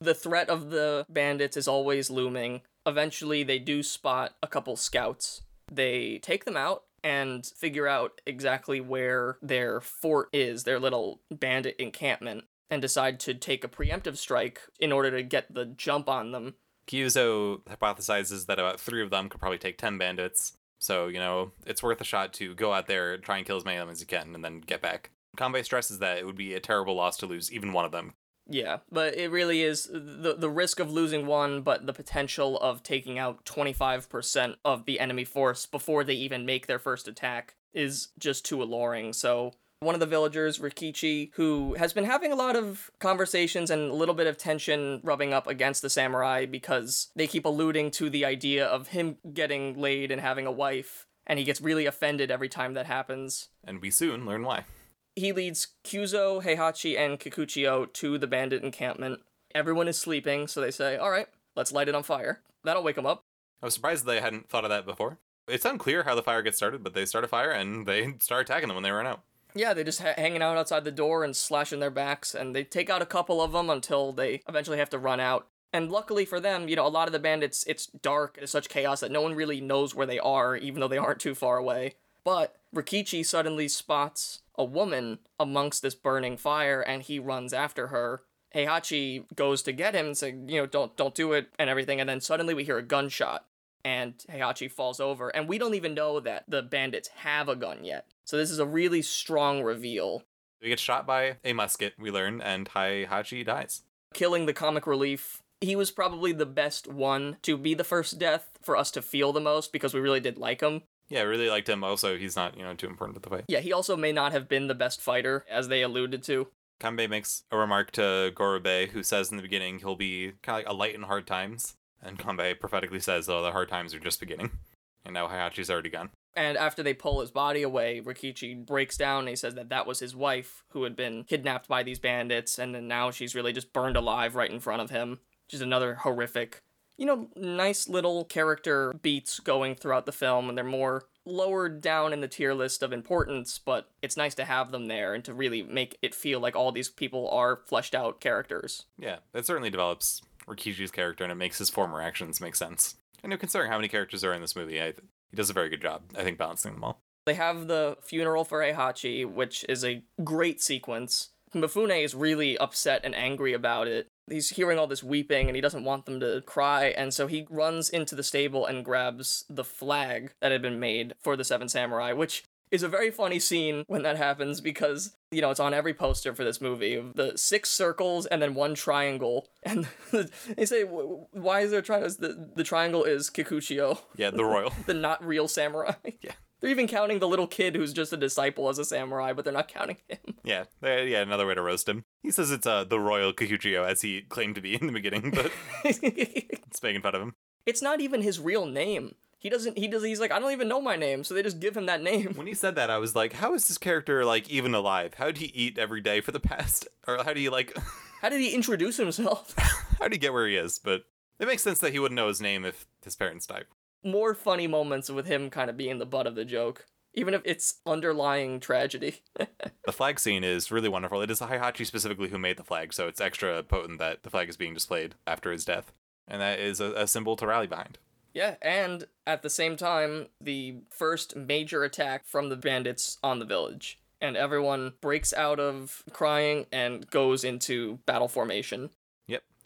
The threat of the bandits is always looming. Eventually, they do spot a couple scouts. They take them out and figure out exactly where their fort is, their little bandit encampment, and decide to take a preemptive strike in order to get the jump on them. Kyuzo hypothesizes that about three of them could probably take 10 bandits. So, you know, it's worth a shot to go out there, try and kill as many of them as you can, and then get back. Kanbei stresses that it would be a terrible loss to lose even one of them. Yeah, but it really is the the risk of losing one, but the potential of taking out 25% of the enemy force before they even make their first attack is just too alluring. So one of the villagers, Rikichi, who has been having a lot of conversations and a little bit of tension rubbing up against the samurai because they keep alluding to the idea of him getting laid and having a wife, and he gets really offended every time that happens. And we soon learn why. He leads Kyuzo, Heihachi, and Kikuchiyo to the bandit encampment. Everyone is sleeping, so they say, All right, let's light it on fire. That'll wake them up. I was surprised they hadn't thought of that before. It's unclear how the fire gets started, but they start a fire and they start attacking them when they run out. Yeah, they're just ha- hanging out outside the door and slashing their backs, and they take out a couple of them until they eventually have to run out. And luckily for them, you know, a lot of the bandits, it's dark, it's such chaos that no one really knows where they are, even though they aren't too far away. But Rikichi suddenly spots a woman amongst this burning fire, and he runs after her. Heihachi goes to get him and say, you know, don't don't do it and everything, and then suddenly we hear a gunshot and Heihachi falls over, and we don't even know that the bandits have a gun yet. So this is a really strong reveal. He gets shot by a musket, we learn, and Heihachi dies. Killing the comic relief. He was probably the best one to be the first death for us to feel the most because we really did like him. Yeah, I really liked him. Also, he's not, you know, too important to the fight. Yeah, he also may not have been the best fighter, as they alluded to. Kanbei makes a remark to Gorobei, who says in the beginning he'll be kind of like a light in hard times. And Kanbei prophetically says, oh, the hard times are just beginning. And now Heihachi's already gone. And after they pull his body away, Rikichi breaks down and he says that that was his wife who had been kidnapped by these bandits, and then now she's really just burned alive right in front of him. Just another horrific, you know, nice little character beats going throughout the film, and they're more lowered down in the tier list of importance, but it's nice to have them there and to really make it feel like all these people are fleshed out characters. Yeah, it certainly develops Rikichi's character and it makes his former actions make sense. And considering how many characters are in this movie, I, he does a very good job, I think, balancing them all. They have the funeral for Heihachi, which is a great sequence. Mifune is really upset and angry about it. He's hearing all this weeping and he doesn't want them to cry, and so he runs into the stable and grabs the flag that had been made for the Seven Samurai, which is a very funny scene when that happens because you know it's on every poster for this movie. The six circles and then one triangle. And they say why is there triangles the, the triangle is Kikuchiyo. Yeah the royal. The not real samurai. Yeah they're even counting the little kid who's just a disciple as a samurai, but they're not counting him. Yeah, yeah, another way to roast him. He says it's uh, the royal Kikuchiyo, as he claimed to be in the beginning, but it's making fun of him. It's not even his real name. He doesn't. He does. He's like, I don't even know my name, so they just give him that name. When he said that, I was like, how is this character like even alive? How did he eat every day for the past, or how do you like? how did he introduce himself? how did he get where he is? But it makes sense that he wouldn't know his name if his parents died. More funny moments with him kind of being the butt of the joke even if it's underlying tragedy. the flag scene is really wonderful. It is Heihachi specifically who made the flag, so it's extra potent that the flag is being displayed after his death. And that is a, a symbol to rally behind. Yeah, and at the same time, the first major attack from the bandits on the village. And everyone breaks out of crying and goes into battle formation.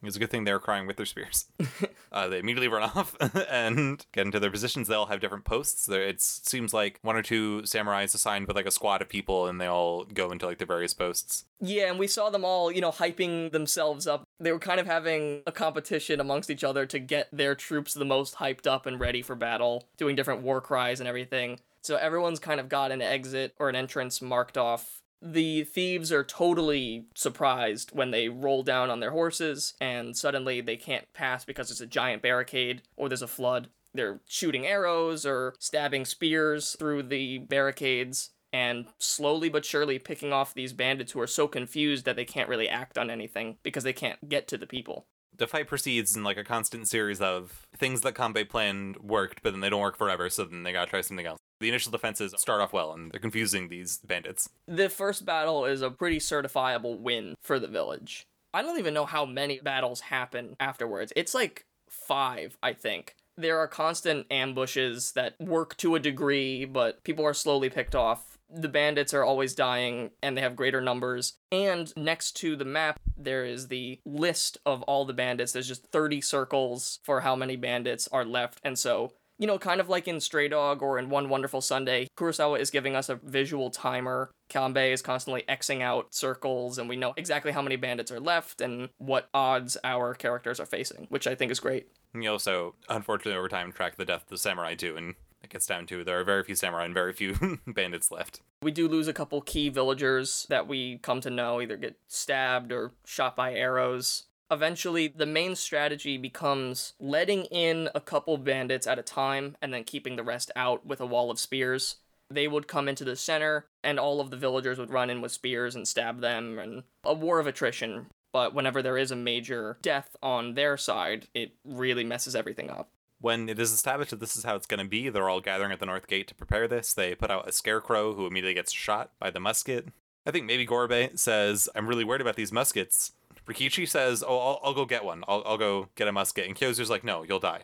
It's a good thing they're crying with their spears. uh, they immediately run off and get into their positions. They all have different posts. It seems like one or two samurais assigned with like a squad of people, and they all go into like their various posts. Yeah, and we saw them all, you know, hyping themselves up. They were kind of having a competition amongst each other to get their troops the most hyped up and ready for battle, doing different war cries and everything. So everyone's kind of got an exit or an entrance marked off the thieves are totally surprised when they roll down on their horses and suddenly they can't pass because it's a giant barricade or there's a flood. They're shooting arrows or stabbing spears through the barricades and slowly but surely picking off these bandits who are so confused that they can't really act on anything because they can't get to the people the fight proceeds in like a constant series of things that Kanbei planned worked, but then they don't work forever, so then they gotta try something else. The initial defenses start off well, and they're confusing these bandits. The first battle is a pretty certifiable win for the village. I don't even know how many battles happen afterwards. It's like five, I think. There are constant ambushes that work to a degree, but people are slowly picked off the bandits are always dying and they have greater numbers. And next to the map, there is the list of all the bandits. There's just 30 circles for how many bandits are left. And so you know, kind of like in Stray Dog or in One Wonderful Sunday, Kurosawa is giving us a visual timer. Kanbei is constantly Xing out circles, and we know exactly how many bandits are left and what odds our characters are facing, which I think is great. You also, unfortunately, over time, track the death of the samurai too, and it gets down to there are very few samurai and very few bandits left. We do lose a couple key villagers that we come to know either get stabbed or shot by arrows. Eventually, the main strategy becomes letting in a couple bandits at a time and then keeping the rest out with a wall of spears. They would come into the center, and all of the villagers would run in with spears and stab them, and a war of attrition. But whenever there is a major death on their side, it really messes everything up. When it is established that this is how it's going to be, they're all gathering at the North Gate to prepare this. They put out a scarecrow who immediately gets shot by the musket. I think maybe Gorobei says, I'm really worried about these muskets. Rikichi says, "Oh, I'll, I'll go get one. I'll, I'll go get a musket." And Kyuzo's like, "No, you'll die.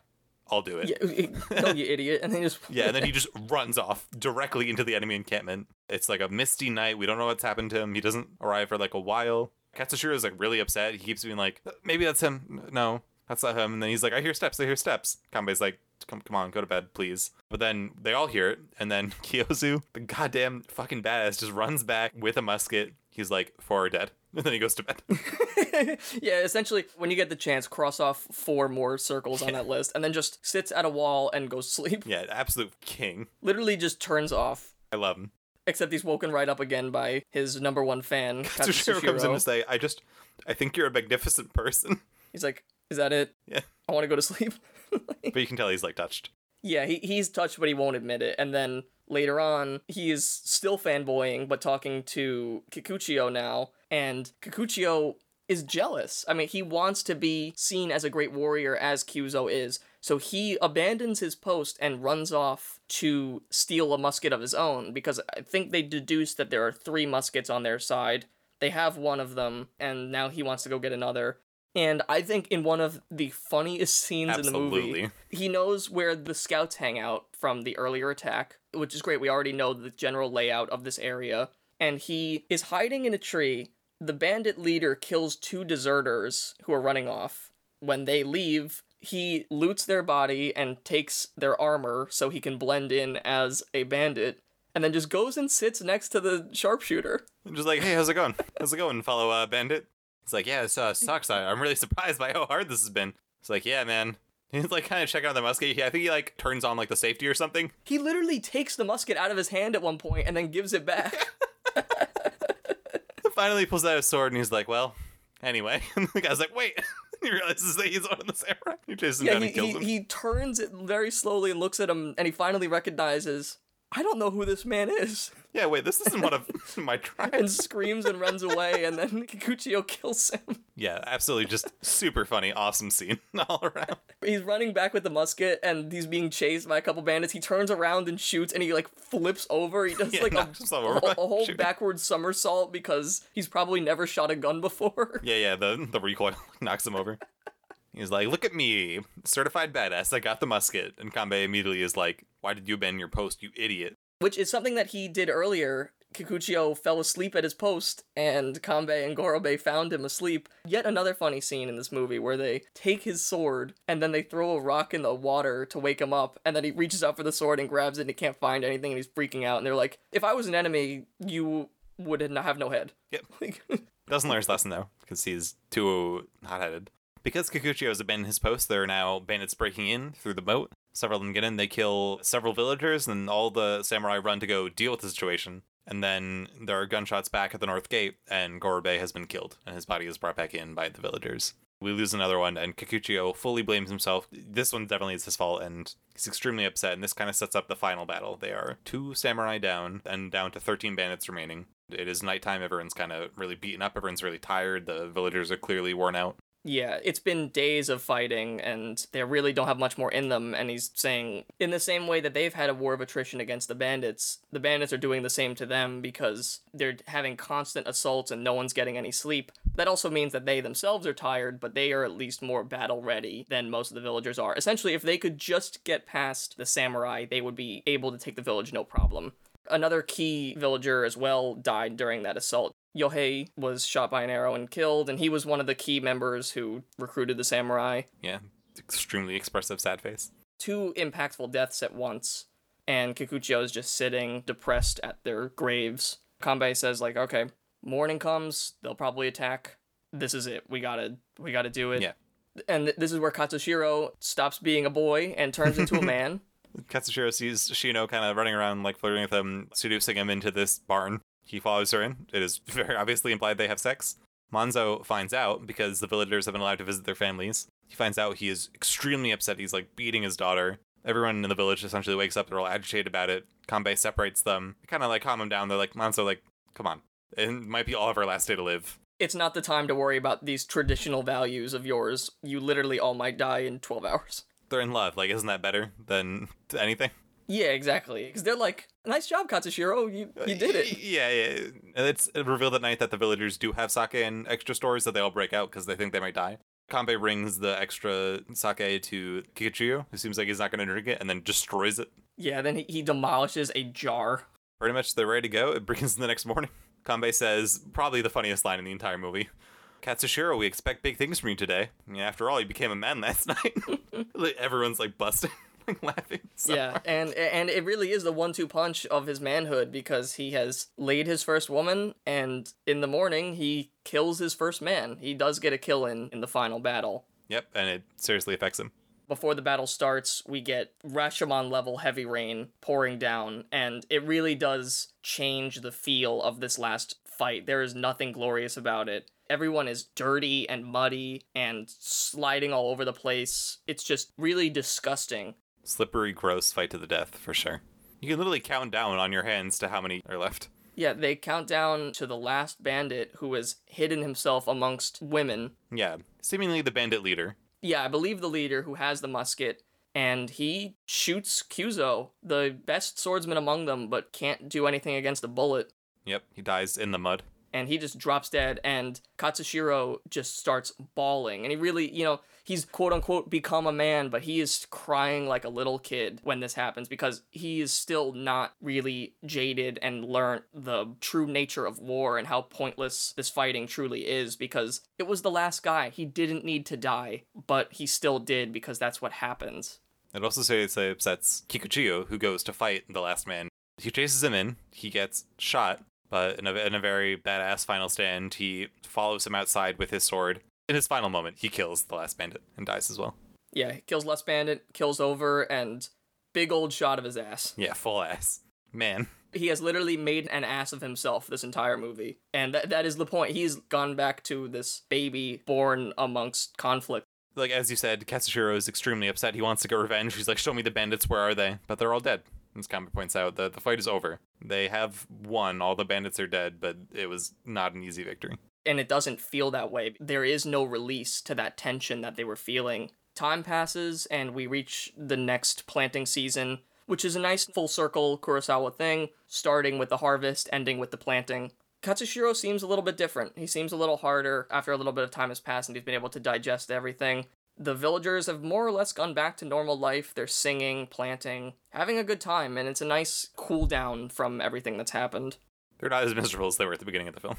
I'll do it." Yeah, no, you idiot! And then just yeah, and then he just runs off directly into the enemy encampment. It's like a misty night. We don't know what's happened to him. He doesn't arrive for like a while. Katsushiro is like really upset. He keeps being like, "Maybe that's him. No, that's not him." And then he's like, "I hear steps. I hear steps." Kanbei's like, "Come, come on, go to bed, please." But then they all hear it, and then Kyuzo, the goddamn fucking badass, just runs back with a musket. He's like, four are dead. And then he goes to bed. yeah, essentially, when you get the chance, cross off four more circles on that list, and then just sits at a wall and goes to sleep. Yeah, absolute king. Literally just turns off. I love him. Except he's woken right up again by his number one fan, Katsushiro Katsushiro. comes in to say, I just, I think you're a magnificent person. He's like, "Is that it? Yeah. I want to go to sleep." But you can tell he's like touched. yeah, he he's touched, but he won't admit it. And then later on, he is still fanboying, but talking to Kikuchiyo now, and Kikuchiyo is jealous. I mean, he wants to be seen as a great warrior as Kyuzo is. So he abandons his post and runs off to steal a musket of his own because I think they deduce that there are three muskets on their side. They have one of them, and now he wants to go get another. And I think in one of the funniest scenes in the movie, he knows where the scouts hang out from the earlier attack, which is great. We already know the general layout of this area. And he is hiding in a tree. The bandit leader kills two deserters who are running off. When they leave, he loots their body and takes their armor so he can blend in as a bandit, and then just goes and sits next to the sharpshooter. I'm just like, hey, how's it going? How's it going, fellow uh, bandit? He's like, yeah, this uh, sucks. I- I'm really surprised by how hard this has been. It's like, yeah, man. He's like kind of checking out the musket. He- I think he like turns on like the safety or something. He literally takes the musket out of his hand at one point and then gives it back. Finally, he pulls out his sword and he's like, well, anyway. And the guy's like, wait. he realizes that he's one of the samurai. He chases him yeah, down he, and kills he, him. he turns it very slowly and looks at him, and he finally recognizes, I don't know who this man is, Yeah, wait, this isn't one of my tracks and screams and runs away, and then Kikuchiyo kills him. Yeah, absolutely, just super funny, awesome scene all around. He's running back with the musket, and he's being chased by a couple bandits. He turns around and shoots, and he like flips over. He does Yeah, like a, over a, a whole shooting. backward somersault because he's probably never shot a gun before. Yeah, yeah, the the recoil knocks him over. He's like, "Look at me, certified badass. I got the musket." And Kanbei immediately is like, "Why did you abandon your post, you idiot?" which is something that he did earlier. Kikuchiyo fell asleep at his post, and Kanbei and Gorobei found him asleep. Yet another funny scene in this movie where they take his sword and then they throw a rock in the water to wake him up, and then he reaches out for the sword and grabs it and he can't find anything and he's freaking out. And they're like, "If I was an enemy, you would have no head." Yep. Doesn't learn his lesson though, because he's too hot-headed. Because Kikuchiyo has abandoned his post, there are now bandits breaking in through the moat. Several of them get in, they kill several villagers, and all the samurai run to go deal with the situation. And then there are gunshots back at the north gate, and Gorobei has been killed, and his body is brought back in by the villagers. We lose another one, and Kikuchiyo fully blames himself. This one definitely is his fault, and he's extremely upset, and this kind of sets up the final battle. They are two samurai down, and down to 13 bandits remaining. It is nighttime, everyone's kind of really beaten up, everyone's really tired, the villagers are clearly worn out. Yeah, it's been days of fighting, and they really don't have much more in them. And he's saying, in the same way that they've had a war of attrition against the bandits, the bandits are doing the same to them because they're having constant assaults and no one's getting any sleep. That also means that they themselves are tired, but they are at least more battle ready than most of the villagers are. Essentially, if they could just get past the samurai, they would be able to take the village no problem. Another key villager as well died during that assault. Yohei was shot by an arrow and killed, and he was one of the key members who recruited the samurai. Yeah, extremely expressive sad face. two impactful deaths at once, and Kikuchiyo is just sitting depressed at their graves. Kanbei says like, okay, morning comes, they'll probably attack. This is it. We gotta we gotta do it. Yeah. And th- this is where Katsushiro stops being a boy and turns into a man. Katsushiro sees Shino kind of running around, like flirting with him, seducing him into this barn. He follows her in. It is very obviously implied they have sex. Monzo finds out because the villagers have been allowed to visit their families. He finds out he is extremely upset. He's like beating his daughter. Everyone in the village essentially wakes up. They're all agitated about it. Kanbei separates them, kind of like calm him down. They're like, Monzo, like, come on. It might be all of our last day to live. It's not the time to worry about these traditional values of yours. You literally all might die in 12 hours. They're in love. Like, isn't that better than anything? Yeah, exactly. Because they're like, nice job, Katsushiro. You, you did it. Yeah, yeah. And it's uh, revealed at night that the villagers do have sake and extra stores that they all break out because they think they might die. Kanbei brings the extra sake to Kikuchiyo, who seems like he's not going to drink it, and then destroys it. Yeah, then he, he demolishes a jar. Pretty much they're ready to go. It brings the next morning. Kanbei says, probably the funniest line in the entire movie. Katsushiro, we expect big things from you today. After all, you became a man last night. Everyone's like busting, laughing. yeah, and and it really is the one-two punch of his manhood because he has laid his first woman, and in the morning he kills his first man. He does get a kill in in the final battle. Yep, and it seriously affects him. Before the battle starts, we get Rashomon level heavy rain pouring down, and it really does change the feel of this last fight. There is nothing glorious about it. Everyone is dirty and muddy and sliding all over the place. It's just really disgusting. Slippery, gross fight to the death, for sure. You can literally count down on your hands to how many are left. Yeah, they count down to the last bandit who has hidden himself amongst women. Yeah, seemingly the bandit leader. Yeah, I believe the leader who has the musket, and he shoots Kyuzo, the best swordsman among them, but can't do anything against a bullet. Yep, he dies in the mud. And he just drops dead, and Katsushiro just starts bawling. And he really, you know, he's quote unquote become a man, but he is crying like a little kid when this happens because he is still not really jaded and learned the true nature of war and how pointless this fighting truly is because it was the last guy. He didn't need to die, but he still did because that's what happens. Uh, it also upsets Kikuchiyo, who goes to fight the last man. He chases him in. He gets shot, but in a, in a very badass final stand, he follows him outside with his sword. In his final moment, he kills the last bandit and dies as well. Yeah, he kills Lust Bandit, kills over, and big old shot of his ass. Yeah, full ass. Man. he has literally made an ass of himself this entire movie. And that, that is the point. He's gone back to this baby born amongst conflict. Like, as you said, Katsushiro is extremely upset. He wants to get revenge. He's like, show me the bandits, where are they? But they're all dead. As Kanbei points out, the, the fight is over. They have won. All the bandits are dead, but it was not an easy victory. And it doesn't feel that way. There is no release to that tension that they were feeling. Time passes, and we reach the next planting season, which is a nice full circle Kurosawa thing, starting with the harvest, ending with the planting. Katsushiro seems a little bit different. He seems a little harder after a little bit of time has passed and he's been able to digest everything. The villagers have more or less gone back to normal life. They're singing, planting, having a good time, and it's a nice cool down from everything that's happened. They're not as miserable as they were at the beginning of the film.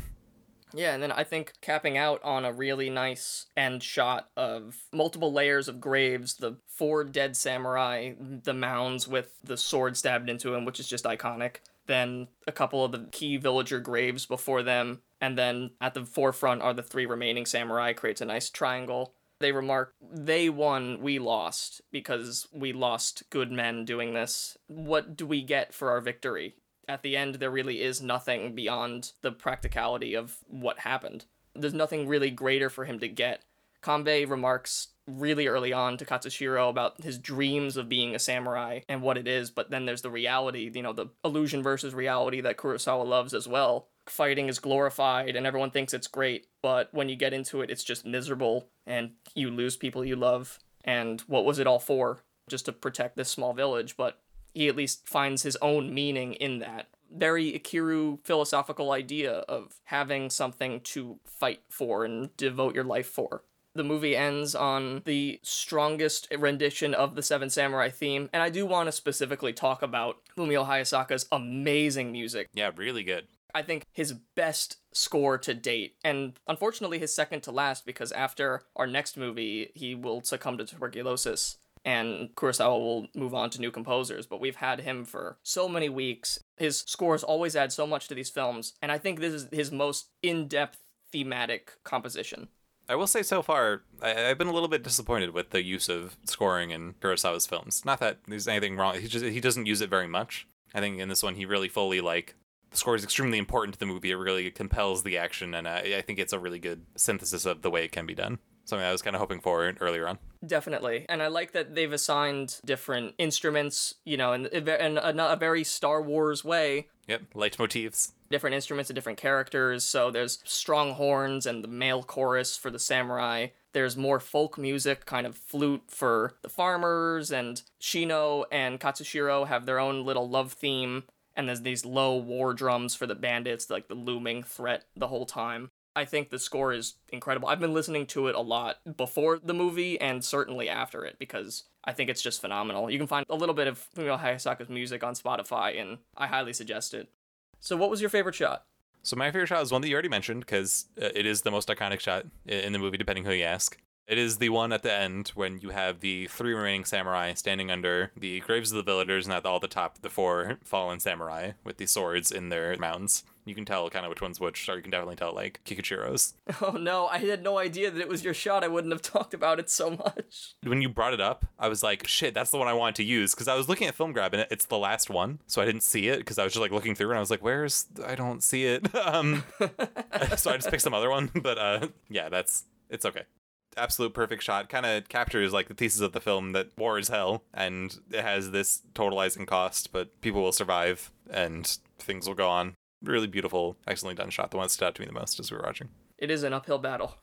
Yeah, and then I think capping out on a really nice end shot of multiple layers of graves, the four dead samurai, the mounds with the sword stabbed into him, which is just iconic. Then a couple of the key villager graves before them, and then at the forefront are the three remaining samurai, creates a nice triangle. They remark, they won, we lost, because we lost good men doing this. What do we get for our victory? at the end there really is nothing beyond the practicality of what happened. There's nothing really greater for him to get. Kanbei remarks really early on to Katsushiro about his dreams of being a samurai and what it is, but then there's the reality, you know, the illusion versus reality that Kurosawa loves as well. Fighting is glorified and everyone thinks it's great, but when you get into it, it's just miserable and you lose people you love. And what was it all for? Just to protect this small village, but he at least finds his own meaning in that. Very Ikiru philosophical idea of having something to fight for and devote your life for. The movie ends on the strongest rendition of the Seven Samurai theme, and I do want to specifically talk about Fumio Hayasaka's amazing music. Yeah, really good. I think his best score to date, and unfortunately his second to last because after our next movie, he will succumb to tuberculosis. and Kurosawa will move on to new composers, but we've had him for so many weeks. His scores always add so much to these films, and I think this is his most in depth thematic composition. I will say so far, I, have been a little bit disappointed with the use of scoring in Kurosawa's films. Not that there's anything wrong; he just he doesn't use it very much. I think in this one he really fully like the score is extremely important to the movie. It really compels the action, and I, I think it's a really good synthesis of the way it can be done. Something I was kind of hoping for earlier on. Definitely, and I like that they've assigned different instruments, you know, in, in a, a very Star Wars way. Yep, leitmotifs different instruments and different characters. So there's strong horns and the male chorus for the samurai. There's more folk music, kind of flute for the farmers, and Shino and Katsushiro have their own little love theme. And there's these low war drums for the bandits, like the looming threat the whole time. I think the score is incredible. I've been listening to it a lot before the movie and certainly after it because I think it's just phenomenal. You can find a little bit of Fumio Hayasaka's music on Spotify, and I highly suggest it. So, what was your favorite shot? So, my favorite shot is one that you already mentioned because uh, it is the most iconic shot in the movie, depending who you ask. It is the one at the end when you have the three remaining samurai standing under the graves of the villagers, and at all the top, the four fallen samurai with the swords in their mounts. You can tell kind of which one's which, or you can definitely tell like Kikuchiyo's. Oh no, I had no idea that it was your shot. I wouldn't have talked about it so much. When you brought it up, I was like, shit, that's the one I wanted to use because I was looking at Film Grab and it's the last one, so I didn't see it because I was just like looking through and I was like, where's I don't see it. um, so I just picked some other one, but uh, yeah, that's it's okay absolute perfect shot kind of captures like the thesis of the film that war is hell and it has this totalizing cost but people will survive and things will go on really beautiful, excellently done shot. The one that stood out to me the most as we were watching. It is an uphill battle.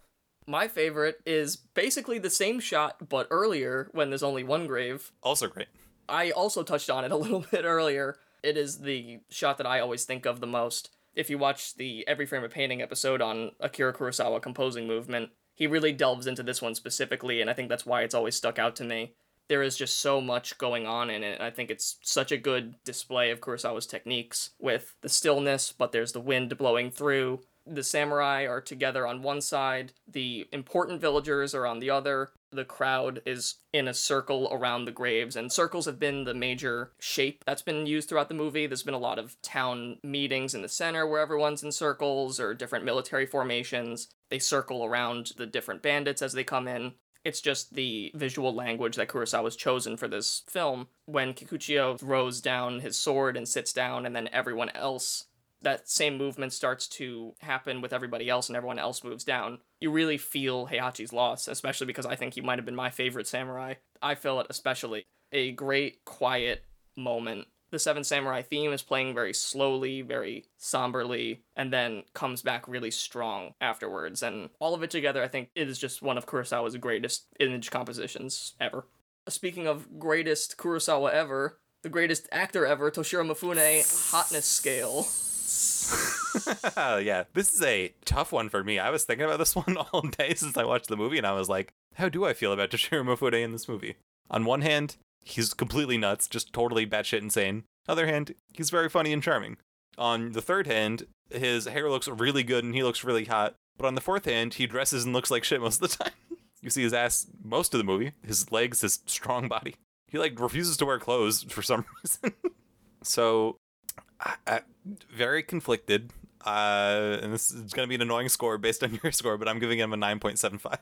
My favorite is basically the same shot, but earlier when there's only one grave. Also great. I also touched on it a little bit earlier. It is the shot that I always think of the most. If you watch the Every Frame of Painting episode on Akira Kurosawa composing movement, he really delves into this one specifically, and I think that's why it's always stuck out to me there is just so much going on in it. and I think it's such a good display of Kurosawa's techniques with the stillness, but there's the wind blowing through. The samurai are together on one side, the important villagers are on the other. The crowd is in a circle around the graves, and circles have been the major shape that's been used throughout the movie. There's been a lot of town meetings in the center where everyone's in circles or different military formations. They circle around the different bandits as they come in. It's just the visual language that Kurosawa's chosen for this film. When Kikuchiyo throws down his sword and sits down, and then everyone else, that same movement starts to happen with everybody else, and everyone else moves down. You really feel Heihachi's loss, especially because I think he might have been my favorite samurai. I feel it especially. A great, quiet moment the Seven Samurai theme is playing very slowly, very somberly, and then comes back really strong afterwards. And all of it together, I think, it is just one of Kurosawa's greatest image compositions ever. Speaking of greatest Kurosawa ever, the greatest actor ever, Toshiro Mifune, hotness scale. yeah, this is a tough one for me. I was thinking about this one all day since I watched the movie, and I was like, how do I feel about Toshiro Mifune in this movie? On one hand, he's completely nuts, just totally batshit insane. Other hand, he's very funny and charming. On the third hand, his hair looks really good and he looks really hot. But on the fourth hand, he dresses and looks like shit most of the time. you see his ass most of the movie, his legs, his strong body. He like refuses to wear clothes for some reason. so, I, I, very conflicted. Uh, and this is going to be an annoying score based on your score, but I'm giving him a 9.75.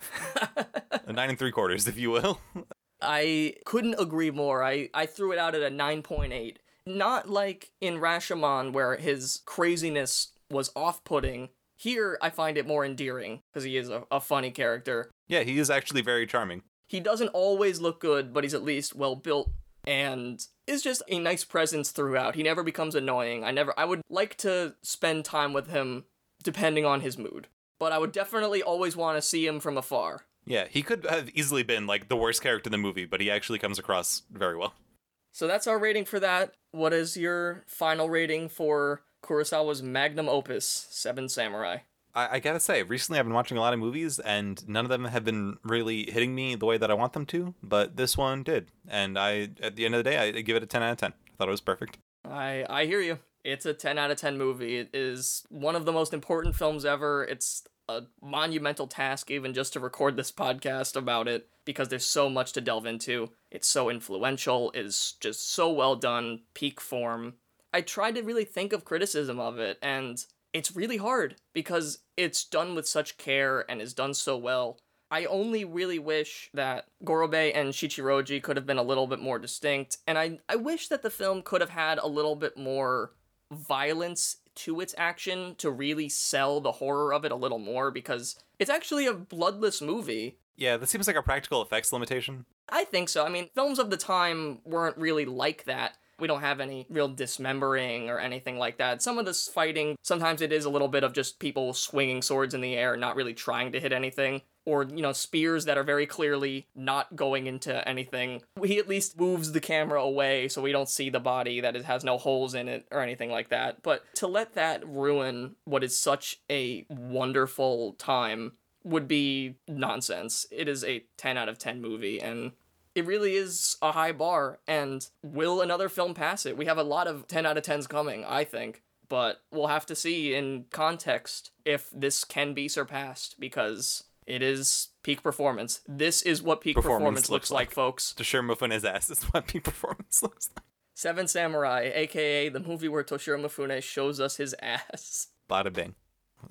a 9 and 3 quarters, if you will. I couldn't agree more. I, I threw it out at a 9.8. Not like in Rashomon, where his craziness was off putting. Here, I find it more endearing because he is a, a funny character. Yeah, he is actually very charming. He doesn't always look good, but he's at least well built and is just a nice presence throughout. He never becomes annoying. I never I would like to spend time with him depending on his mood. But I would definitely always want to see him from afar. Yeah, he could have easily been like the worst character in the movie, but he actually comes across very well. So that's our rating for that. What is your final rating for Kurosawa's magnum opus, Seven Samurai? I, I, gotta say, recently I've been watching a lot of movies, and none of them have been really hitting me the way that I want them to. But this one did, and I, at the end of the day, I give it a ten out of ten. I thought it was perfect. I I hear you. It's a ten out of ten movie. It is one of the most important films ever. It's a monumental task even just to record this podcast about it because there's so much to delve into. It's so influential, it's just so well done, peak form. I tried to really think of criticism of it, and it's really hard because it's done with such care and is done so well. I only really wish that Gorobei and Shichiroji could have been a little bit more distinct, and I, I wish that the film could have had a little bit more violence to its action to really sell the horror of it a little more because it's actually a bloodless movie. Yeah, that seems like a practical effects limitation. I think so. I mean, films of the time weren't really like that. We don't have any real dismembering or anything like that. Some of this fighting, sometimes it is a little bit of just people swinging swords in the air, not really trying to hit anything. Or, you know, spears that are very clearly not going into anything. He at least moves the camera away so we don't see the body, that it has no holes in it or anything like that. But to let that ruin what is such a wonderful time would be nonsense. It is a 10 out of 10 movie, and it really is a high bar. And will another film pass it? We have a lot of 10 out of 10s coming, I think. But we'll have to see in context if this can be surpassed because it is peak performance. This is what peak performance, Performance looks looks like, like. folks. Toshiro Mifune's ass is what peak performance looks like. Seven Samurai, aka the movie where Toshiro Mifune shows us his ass. Bada bing.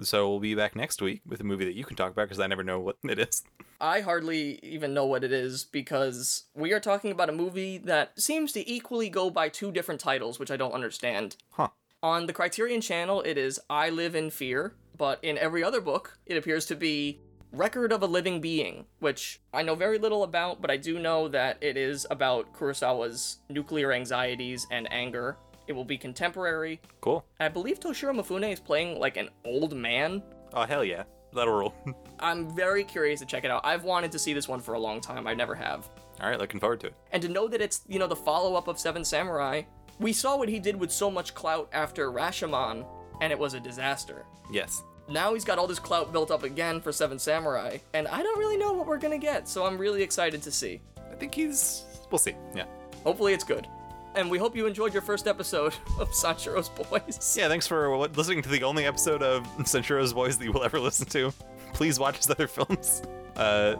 So we'll be back next week with a movie that you can talk about because I never know what it is. I hardly even know what it is because we are talking about a movie that seems to equally go by two different titles, which I don't understand. Huh. On the Criterion channel, it is I Live in Fear, but in every other book, it appears to be Record of a Living Being, which I know very little about, but I do know that it is about Kurosawa's nuclear anxieties and anger. It will be contemporary. Cool. I believe Toshiro Mifune is playing like an old man Oh, hell yeah. That'll roll. I'm very curious to check it out. I've wanted to see this one for a long time. I never have. All right, looking forward to it. And to know that it's, you know, the follow up of Seven Samurai, we saw what he did with so much clout after Rashomon, and it was a disaster. Yes. Now he's got all this clout built up again for Seven Samurai, and I don't really know what we're gonna get, so I'm really excited to see. I think he's. We'll see. Yeah. Hopefully it's good. And we hope you enjoyed your first episode of Sanshiro's Boys. Yeah, thanks for listening to the only episode of Sanshiro's Boys that you will ever listen to. Please watch his other films. Uh,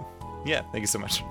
yeah, thank you so much.